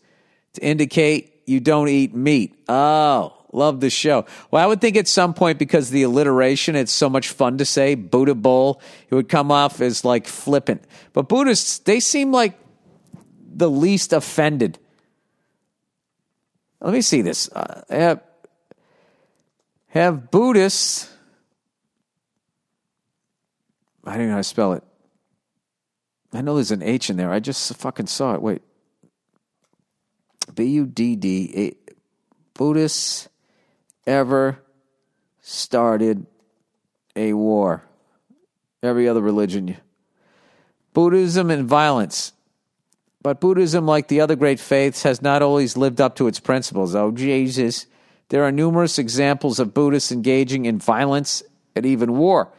to indicate you don't eat meat. Oh, love the show. Well, I would think at some point because the alliteration, it's so much fun to say Buddha bowl, it would come off as like flippant. But Buddhists, they seem like the least offended. Let me see this. Uh, have, have Buddhists I don't know how to spell it. I know there's an H in there. I just fucking saw it. Wait. B U D D. Buddhists ever started a war. Every other religion. Buddhism and violence. But Buddhism, like the other great faiths, has not always lived up to its principles. Oh, Jesus. There are numerous examples of Buddhists engaging in violence and even war.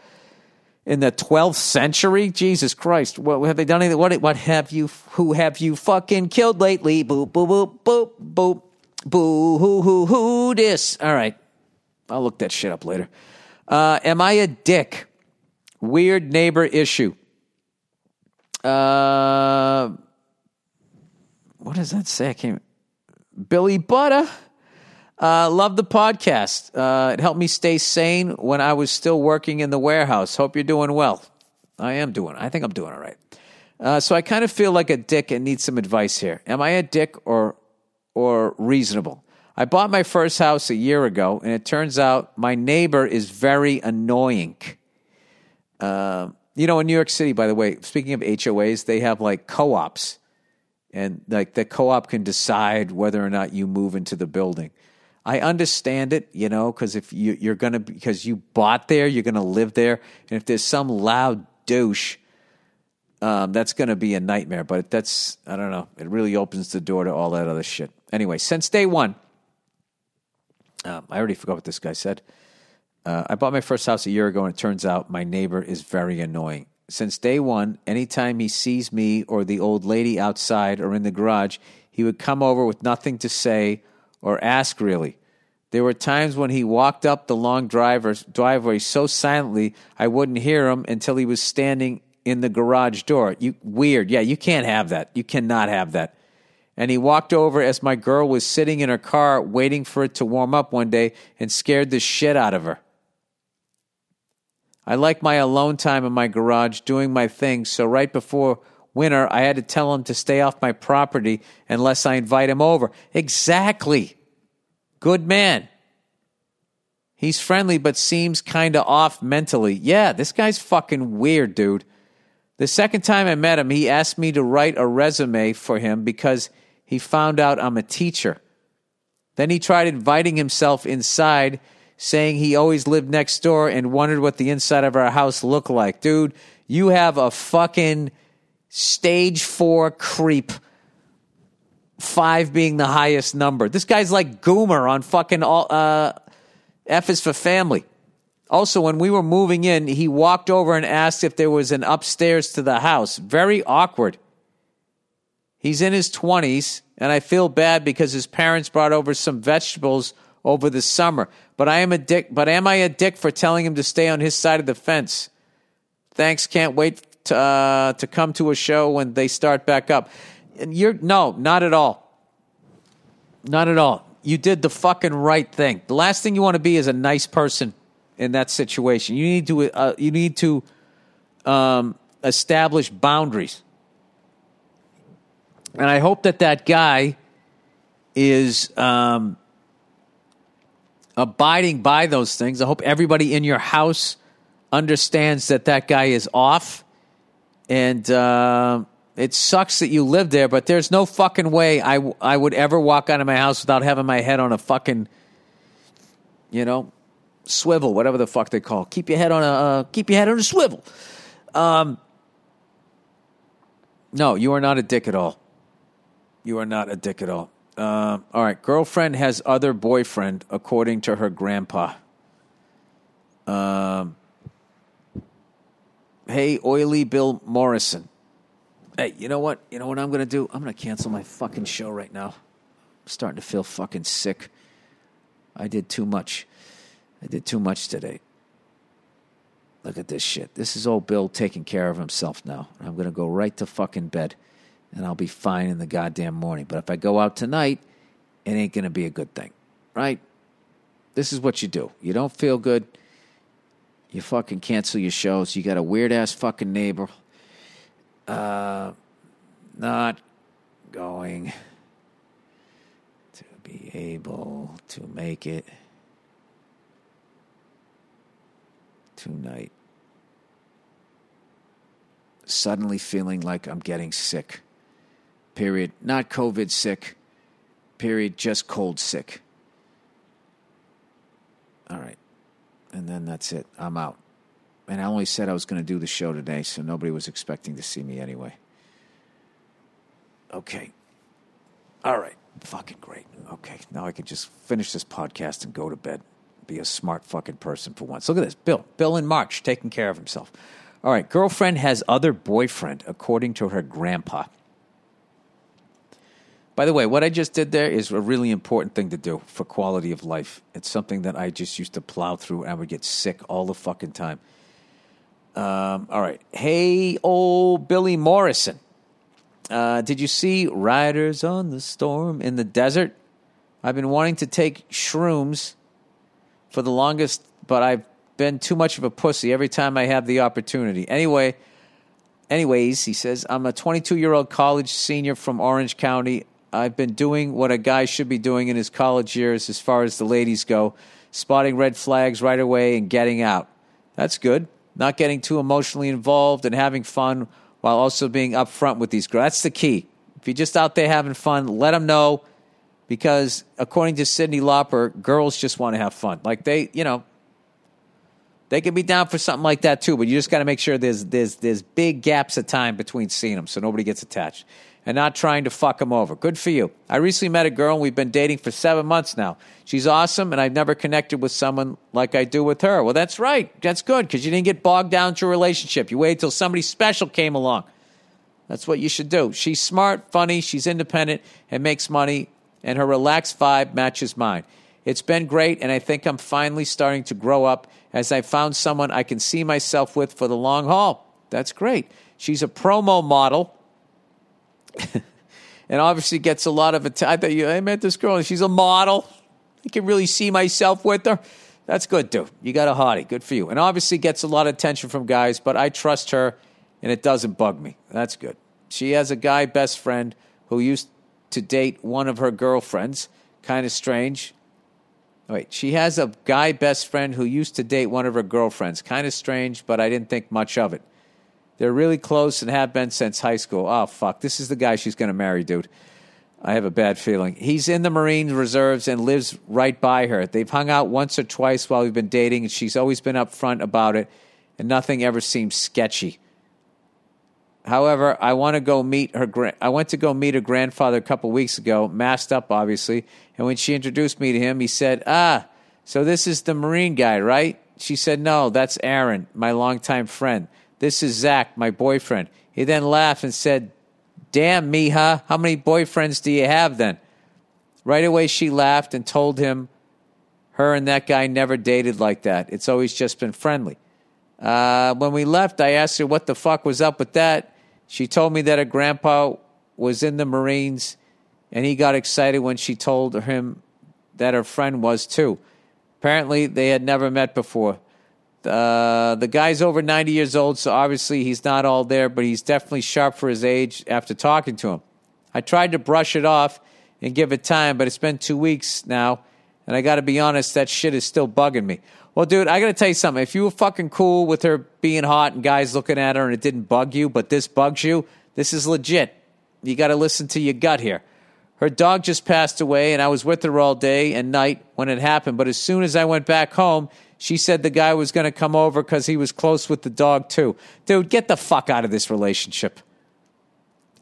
In the 12th century? Jesus Christ. What have they done? Anything? What, what have you, who have you fucking killed lately? Boop, boop, boop, boop, boop. Boo, hoo, hoo, hoo, this. All right. I'll look that shit up later. Uh, am I a dick? Weird neighbor issue. Uh, what does that say? I can't. Billy Butter. Uh, love the podcast. Uh, it helped me stay sane when I was still working in the warehouse. Hope you're doing well. I am doing. I think I'm doing all right. Uh, so I kind of feel like a dick and need some advice here. Am I a dick or or reasonable? I bought my first house a year ago, and it turns out my neighbor is very annoying. Uh, you know, in New York City, by the way, speaking of HOAs, they have like co ops, and like the co op can decide whether or not you move into the building. I understand it, you know, because if you, you're going to, because you bought there, you're going to live there. And if there's some loud douche, um, that's going to be a nightmare. But that's, I don't know, it really opens the door to all that other shit. Anyway, since day one, um, I already forgot what this guy said. Uh, I bought my first house a year ago, and it turns out my neighbor is very annoying. Since day one, anytime he sees me or the old lady outside or in the garage, he would come over with nothing to say or ask really. There were times when he walked up the long driveway so silently I wouldn't hear him until he was standing in the garage door. You weird. Yeah, you can't have that. You cannot have that. And he walked over as my girl was sitting in her car waiting for it to warm up one day and scared the shit out of her. I like my alone time in my garage doing my thing, so right before winter, I had to tell him to stay off my property unless I invite him over. Exactly. Good man. He's friendly, but seems kind of off mentally. Yeah, this guy's fucking weird, dude. The second time I met him, he asked me to write a resume for him because he found out I'm a teacher. Then he tried inviting himself inside, saying he always lived next door and wondered what the inside of our house looked like. Dude, you have a fucking stage four creep. Five being the highest number. This guy's like Goomer on fucking all, uh, F is for family. Also, when we were moving in, he walked over and asked if there was an upstairs to the house. Very awkward. He's in his 20s, and I feel bad because his parents brought over some vegetables over the summer. But I am a dick. But am I a dick for telling him to stay on his side of the fence? Thanks. Can't wait to, uh, to come to a show when they start back up. And you're no, not at all. Not at all. You did the fucking right thing. The last thing you want to be is a nice person in that situation. You need to uh, you need to um, establish boundaries. And I hope that that guy is um, abiding by those things. I hope everybody in your house understands that that guy is off and uh, it sucks that you live there, but there's no fucking way I, I would ever walk out of my house without having my head on a fucking, you know, swivel, whatever the fuck they call. Keep your head on a uh, keep your head on a swivel. Um, no, you are not a dick at all. You are not a dick at all. Uh, all right, girlfriend has other boyfriend according to her grandpa. Um, Hey, oily Bill Morrison. Hey, you know what? You know what I'm going to do? I'm going to cancel my fucking show right now. I'm starting to feel fucking sick. I did too much. I did too much today. Look at this shit. This is old Bill taking care of himself now. I'm going to go right to fucking bed and I'll be fine in the goddamn morning. But if I go out tonight, it ain't going to be a good thing, right? This is what you do. You don't feel good you fucking cancel your shows. You got a weird ass fucking neighbor. Uh, not going to be able to make it tonight. suddenly feeling like I'm getting sick. Period. Not COVID sick. Period. Just cold sick. All right. And then that's it. I'm out. And I only said I was going to do the show today, so nobody was expecting to see me anyway. Okay. All right. Fucking great. Okay. Now I can just finish this podcast and go to bed. Be a smart fucking person for once. Look at this. Bill. Bill in March taking care of himself. All right. Girlfriend has other boyfriend, according to her grandpa. By the way, what I just did there is a really important thing to do for quality of life. It's something that I just used to plow through and I would get sick all the fucking time. Um, all right. Hey, old Billy Morrison. Uh, did you see Riders on the Storm in the Desert? I've been wanting to take shrooms for the longest, but I've been too much of a pussy every time I have the opportunity. Anyway, anyways, he says, I'm a 22 year old college senior from Orange County. I've been doing what a guy should be doing in his college years as far as the ladies go, spotting red flags right away and getting out. That's good. Not getting too emotionally involved and having fun while also being upfront with these girls. That's the key. If you're just out there having fun, let them know because according to Cyndi Lauper, girls just want to have fun. Like they, you know, they can be down for something like that too, but you just got to make sure there's there's there's big gaps of time between seeing them so nobody gets attached and not trying to fuck them over. Good for you. I recently met a girl and we've been dating for seven months now. She's awesome and I've never connected with someone like I do with her. Well, that's right. That's good because you didn't get bogged down to a relationship. You waited till somebody special came along. That's what you should do. She's smart, funny, she's independent, and makes money, and her relaxed vibe matches mine. It's been great, and I think I'm finally starting to grow up as I found someone I can see myself with for the long haul. That's great. She's a promo model and obviously gets a lot of attention. I thought you, I met this girl and she's a model. I can really see myself with her. That's good, dude. You got a hottie. Good for you. And obviously gets a lot of attention from guys, but I trust her and it doesn't bug me. That's good. She has a guy best friend who used to date one of her girlfriends. Kind of strange. Wait, she has a guy best friend who used to date one of her girlfriends. Kind of strange, but I didn't think much of it. They're really close and have been since high school. Oh, fuck. This is the guy she's going to marry, dude. I have a bad feeling. He's in the Marine Reserves and lives right by her. They've hung out once or twice while we've been dating, and she's always been upfront about it, and nothing ever seems sketchy. However, I want to go meet her. Gra- I went to go meet her grandfather a couple weeks ago, masked up, obviously. And when she introduced me to him, he said, "Ah, so this is the Marine guy, right?" She said, "No, that's Aaron, my longtime friend." This is Zach, my boyfriend. He then laughed and said, Damn, Mija, how many boyfriends do you have then? Right away, she laughed and told him her and that guy never dated like that. It's always just been friendly. Uh, when we left, I asked her what the fuck was up with that. She told me that her grandpa was in the Marines and he got excited when she told him that her friend was too. Apparently, they had never met before. Uh, the guy's over 90 years old, so obviously he's not all there, but he's definitely sharp for his age after talking to him. I tried to brush it off and give it time, but it's been two weeks now, and I got to be honest, that shit is still bugging me. Well, dude, I got to tell you something. If you were fucking cool with her being hot and guys looking at her and it didn't bug you, but this bugs you, this is legit. You got to listen to your gut here. Her dog just passed away, and I was with her all day and night when it happened, but as soon as I went back home, she said the guy was going to come over because he was close with the dog, too. Dude, get the fuck out of this relationship.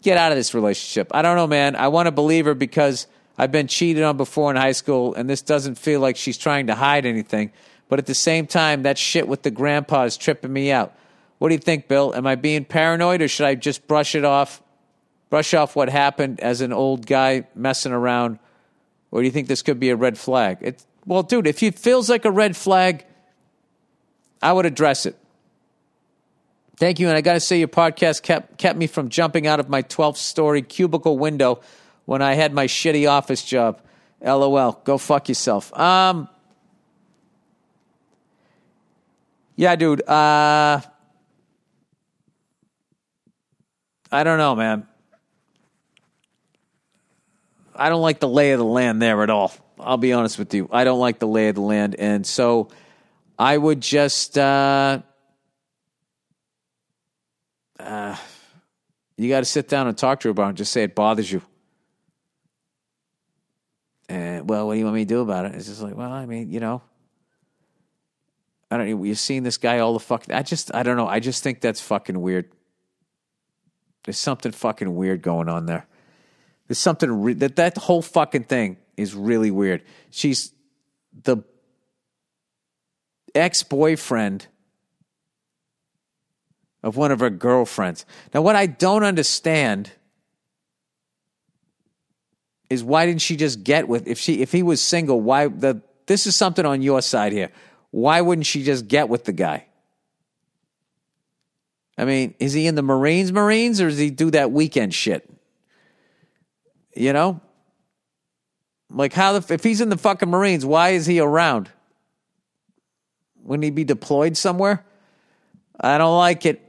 Get out of this relationship. I don't know, man. I want to believe her because I've been cheated on before in high school, and this doesn't feel like she's trying to hide anything. But at the same time, that shit with the grandpa is tripping me out. What do you think, Bill? Am I being paranoid, or should I just brush it off, brush off what happened as an old guy messing around? Or do you think this could be a red flag? It, well, dude, if it feels like a red flag, I would address it. Thank you. And I got to say, your podcast kept, kept me from jumping out of my 12th story cubicle window when I had my shitty office job. LOL. Go fuck yourself. Um, yeah, dude. Uh, I don't know, man. I don't like the lay of the land there at all. I'll be honest with you. I don't like the lay of the land. And so I would just, uh, uh, you got to sit down and talk to her about it and just say it bothers you. And well, what do you want me to do about it? It's just like, well, I mean, you know, I don't know. You're seeing this guy all the fuck. I just, I don't know. I just think that's fucking weird. There's something fucking weird going on there. There's something re- that that whole fucking thing is really weird. She's the ex boyfriend of one of her girlfriends. Now, what I don't understand is why didn't she just get with if she if he was single? Why the this is something on your side here. Why wouldn't she just get with the guy? I mean, is he in the Marines, Marines, or does he do that weekend shit? You know, like how the, if he's in the fucking Marines, why is he around? Wouldn't he be deployed somewhere? I don't like it.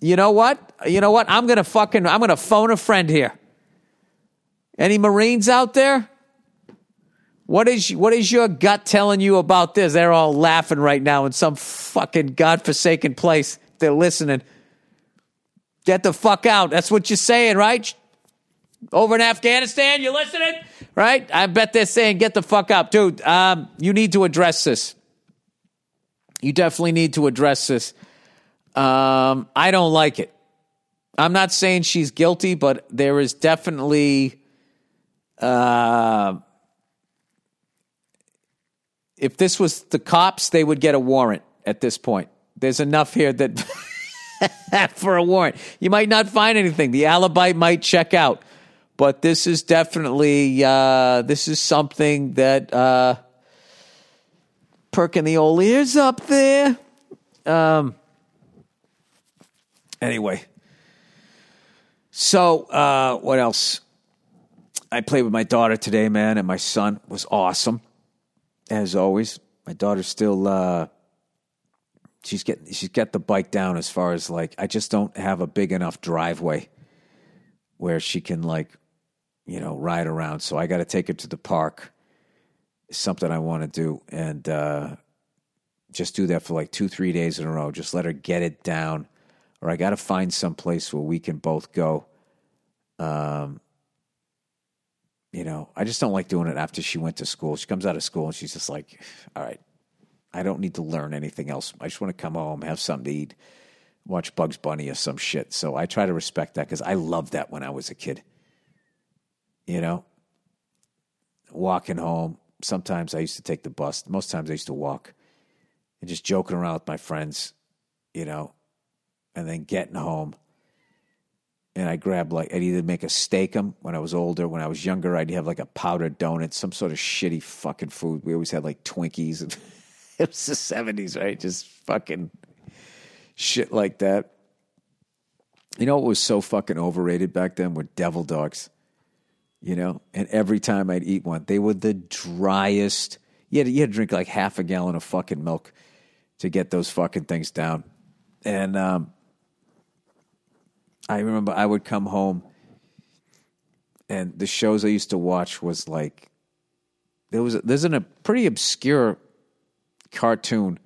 You know what? You know what? I'm gonna fucking I'm gonna phone a friend here. Any Marines out there? What is what is your gut telling you about this? They're all laughing right now in some fucking godforsaken place. They're listening. Get the fuck out. That's what you're saying, right? Over in Afghanistan, you listening? Right? I bet they're saying, get the fuck up. Dude, um, you need to address this. You definitely need to address this. Um, I don't like it. I'm not saying she's guilty, but there is definitely. Uh, if this was the cops, they would get a warrant at this point. There's enough here that for a warrant. You might not find anything. The alibi might check out but this is definitely uh, this is something that uh, perking the old ears up there. Um, anyway, so uh, what else? I played with my daughter today, man, and my son was awesome, as always. My daughter's still uh, she's getting she's got the bike down as far as like I just don't have a big enough driveway where she can like you know, ride around. So I got to take her to the park. Something I want to do, and uh, just do that for like two, three days in a row. Just let her get it down, or I got to find some place where we can both go. Um, you know, I just don't like doing it after she went to school. She comes out of school and she's just like, all right, I don't need to learn anything else. I just want to come home, have something to eat, watch Bugs Bunny or some shit. So I try to respect that because I loved that when I was a kid you know, walking home. Sometimes I used to take the bus. Most times I used to walk and just joking around with my friends, you know, and then getting home. And I grabbed like, I'd either make a Steak-umm when I was older. When I was younger, I'd have like a powdered donut, some sort of shitty fucking food. We always had like Twinkies. it was the 70s, right? Just fucking shit like that. You know what was so fucking overrated back then were devil dogs you know, and every time I'd eat one, they were the driest. You had, you had to drink like half a gallon of fucking milk to get those fucking things down. And um, I remember I would come home, and the shows I used to watch was like there was there's a pretty obscure cartoon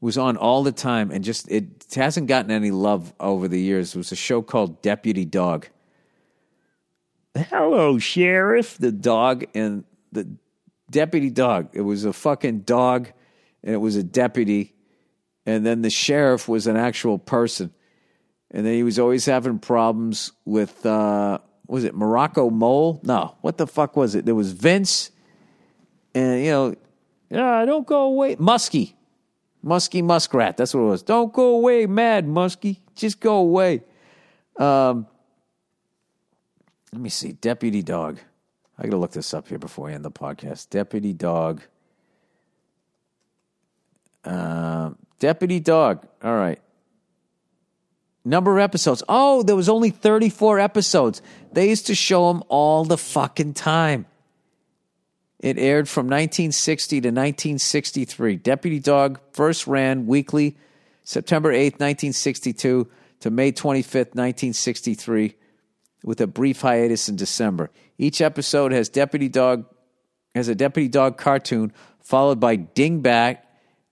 was on all the time and just it hasn't gotten any love over the years. It was a show called Deputy Dawg hello, sheriff. The dog and the deputy dog. It was a fucking dog and it was a deputy. And then the sheriff was an actual person. And then he was always having problems with, uh, was it Morocco Mole? No, what the fuck was it? There was Vince and, you know, yeah, don't go away. Muskie. Muskie Muskrat. That's what it was. Don't go away, mad Muskie. Just go away. Um, let me see. Deputy Dawg. I got to look this up here before I end the podcast. Deputy Dawg. Uh, Deputy Dawg. All right. Number of episodes. Oh, there was only 34 episodes. They used to show them all the fucking time. It aired from 1960 to 1963. Deputy Dawg first ran weekly September 8th, 1962 to May 25th, 1963 with a brief hiatus in December. Each episode has deputy dog has a deputy dog cartoon followed by Dingbat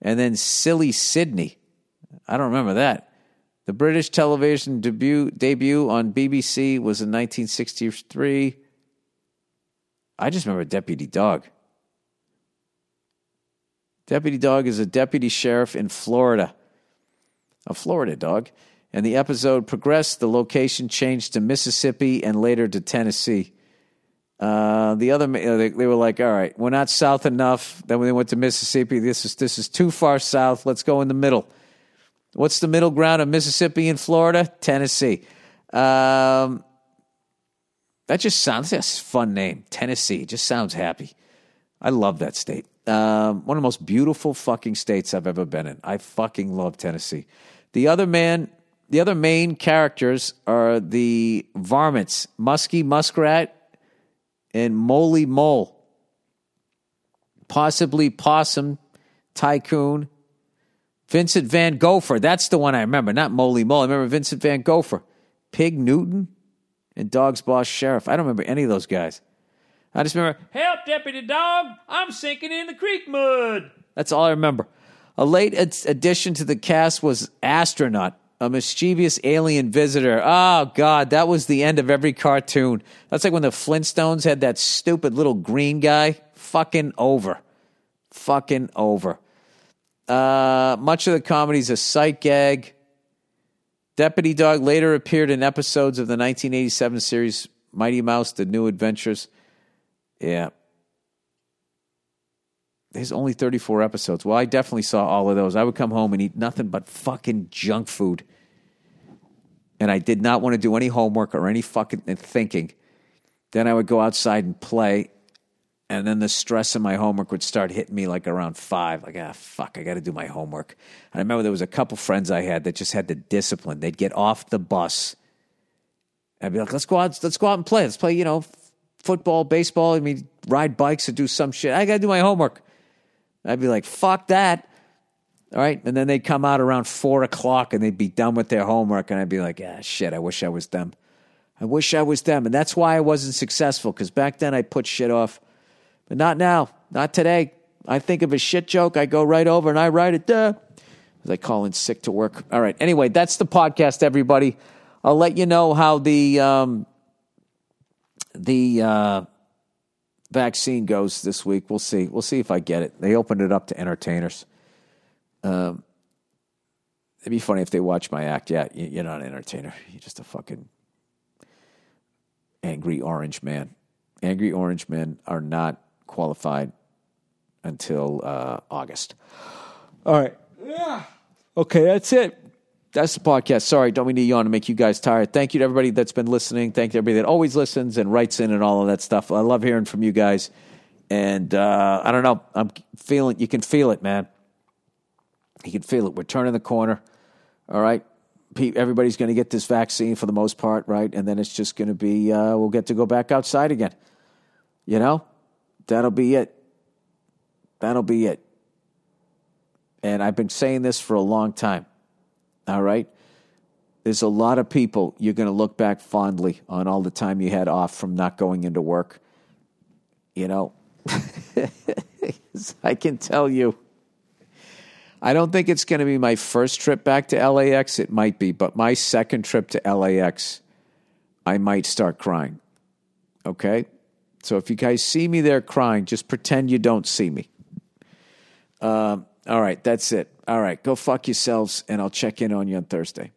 and then Silly Sydney. I don't remember that. The British television debut debut on BBC was in 1963. I just remember Deputy Dawg. Deputy Dawg is a deputy sheriff in Florida. A Florida dog. And the episode progressed. The location changed to Mississippi and later to Tennessee. Uh, the other, they, they, were like, "All right, we're not south enough." Then when they went to Mississippi, this is this is too far south. Let's go in the middle. What's the middle ground of Mississippi and Florida? Tennessee. Um, that just sounds that's a fun name. Tennessee. Just sounds happy. I love that state. Um, one of the most beautiful fucking states I've ever been in. I fucking love Tennessee. The other man, the other main characters are the varmints, Muskie Muskrat and Moley Mole. Possibly Possum Tycoon. Vincent Van Gogh. That's the one I remember, not Moley Mole. I remember Vincent Van Gogh. Pig Newton and Dog's Boss Sheriff. I don't remember any of those guys. I just remember, help, Deputy Dawg, I'm sinking in the creek mud. That's all I remember. A late addition to the cast was Astronut, a mischievous alien visitor. Oh, God, that was the end of every cartoon. That's like when the Flintstones had that stupid little green guy. Fucking over. Fucking over. Uh, much of the comedy is a sight gag. Deputy Dawg later appeared in episodes of the 1987 series Mighty Mouse The New Adventures. Yeah. There's only 34 episodes. Well, I definitely saw all of those. I would come home and eat nothing but fucking junk food. And I did not want to do any homework or any fucking thinking. Then I would go outside and play. And then the stress of my homework would start hitting me like around five. Like, ah, fuck, I got to do my homework. And I remember there was a couple friends I had that just had the discipline. They'd get off the bus. I'd be like, let's go out, let's go out and play. Let's play, you know, football, baseball. I mean, ride bikes or do some shit. I got to do my homework. I'd be like, fuck that. All right. And then they'd come out around four o'clock and they'd be done with their homework. And I'd be like, ah, shit, I wish I was them. I wish I was them. And that's why I wasn't successful because back then I put shit off. But not now. Not today. I think of a shit joke. I go right over and I write it there. As I call in sick to work. All right. Anyway, that's the podcast, everybody. I'll let you know how the. Um, the uh, vaccine goes this week. We'll see. We'll see if I get it. They opened it up to entertainers. Um, it'd be funny if they watch my act. Yeah, you're not an entertainer. You're just a fucking angry orange man. Angry orange men are not qualified until uh, August. All right. Yeah. Okay, that's it that's the podcast. Sorry, don't mean to yawn to make you guys tired. Thank you to everybody that's been listening. Thank you to everybody that always listens and writes in and all of that stuff. I love hearing from you guys. And uh, I don't know. I'm feeling. You can feel it, man. You can feel it. We're turning the corner. All right. Everybody's going to get this vaccine for the most part, right? And then it's just going to be. Uh, we'll get to go back outside again. You know, that'll be it. That'll be it. And I've been saying this for a long time. All right. There's a lot of people you're going to look back fondly on all the time you had off from not going into work. You know, I can tell you. I don't think it's going to be my first trip back to LAX. It might be, but my second trip to LAX, I might start crying. Okay? So if you guys see me there crying, just pretend you don't see me. Um, all right, that's it. All right, go fuck yourselves, and I'll check in on you on Thursday.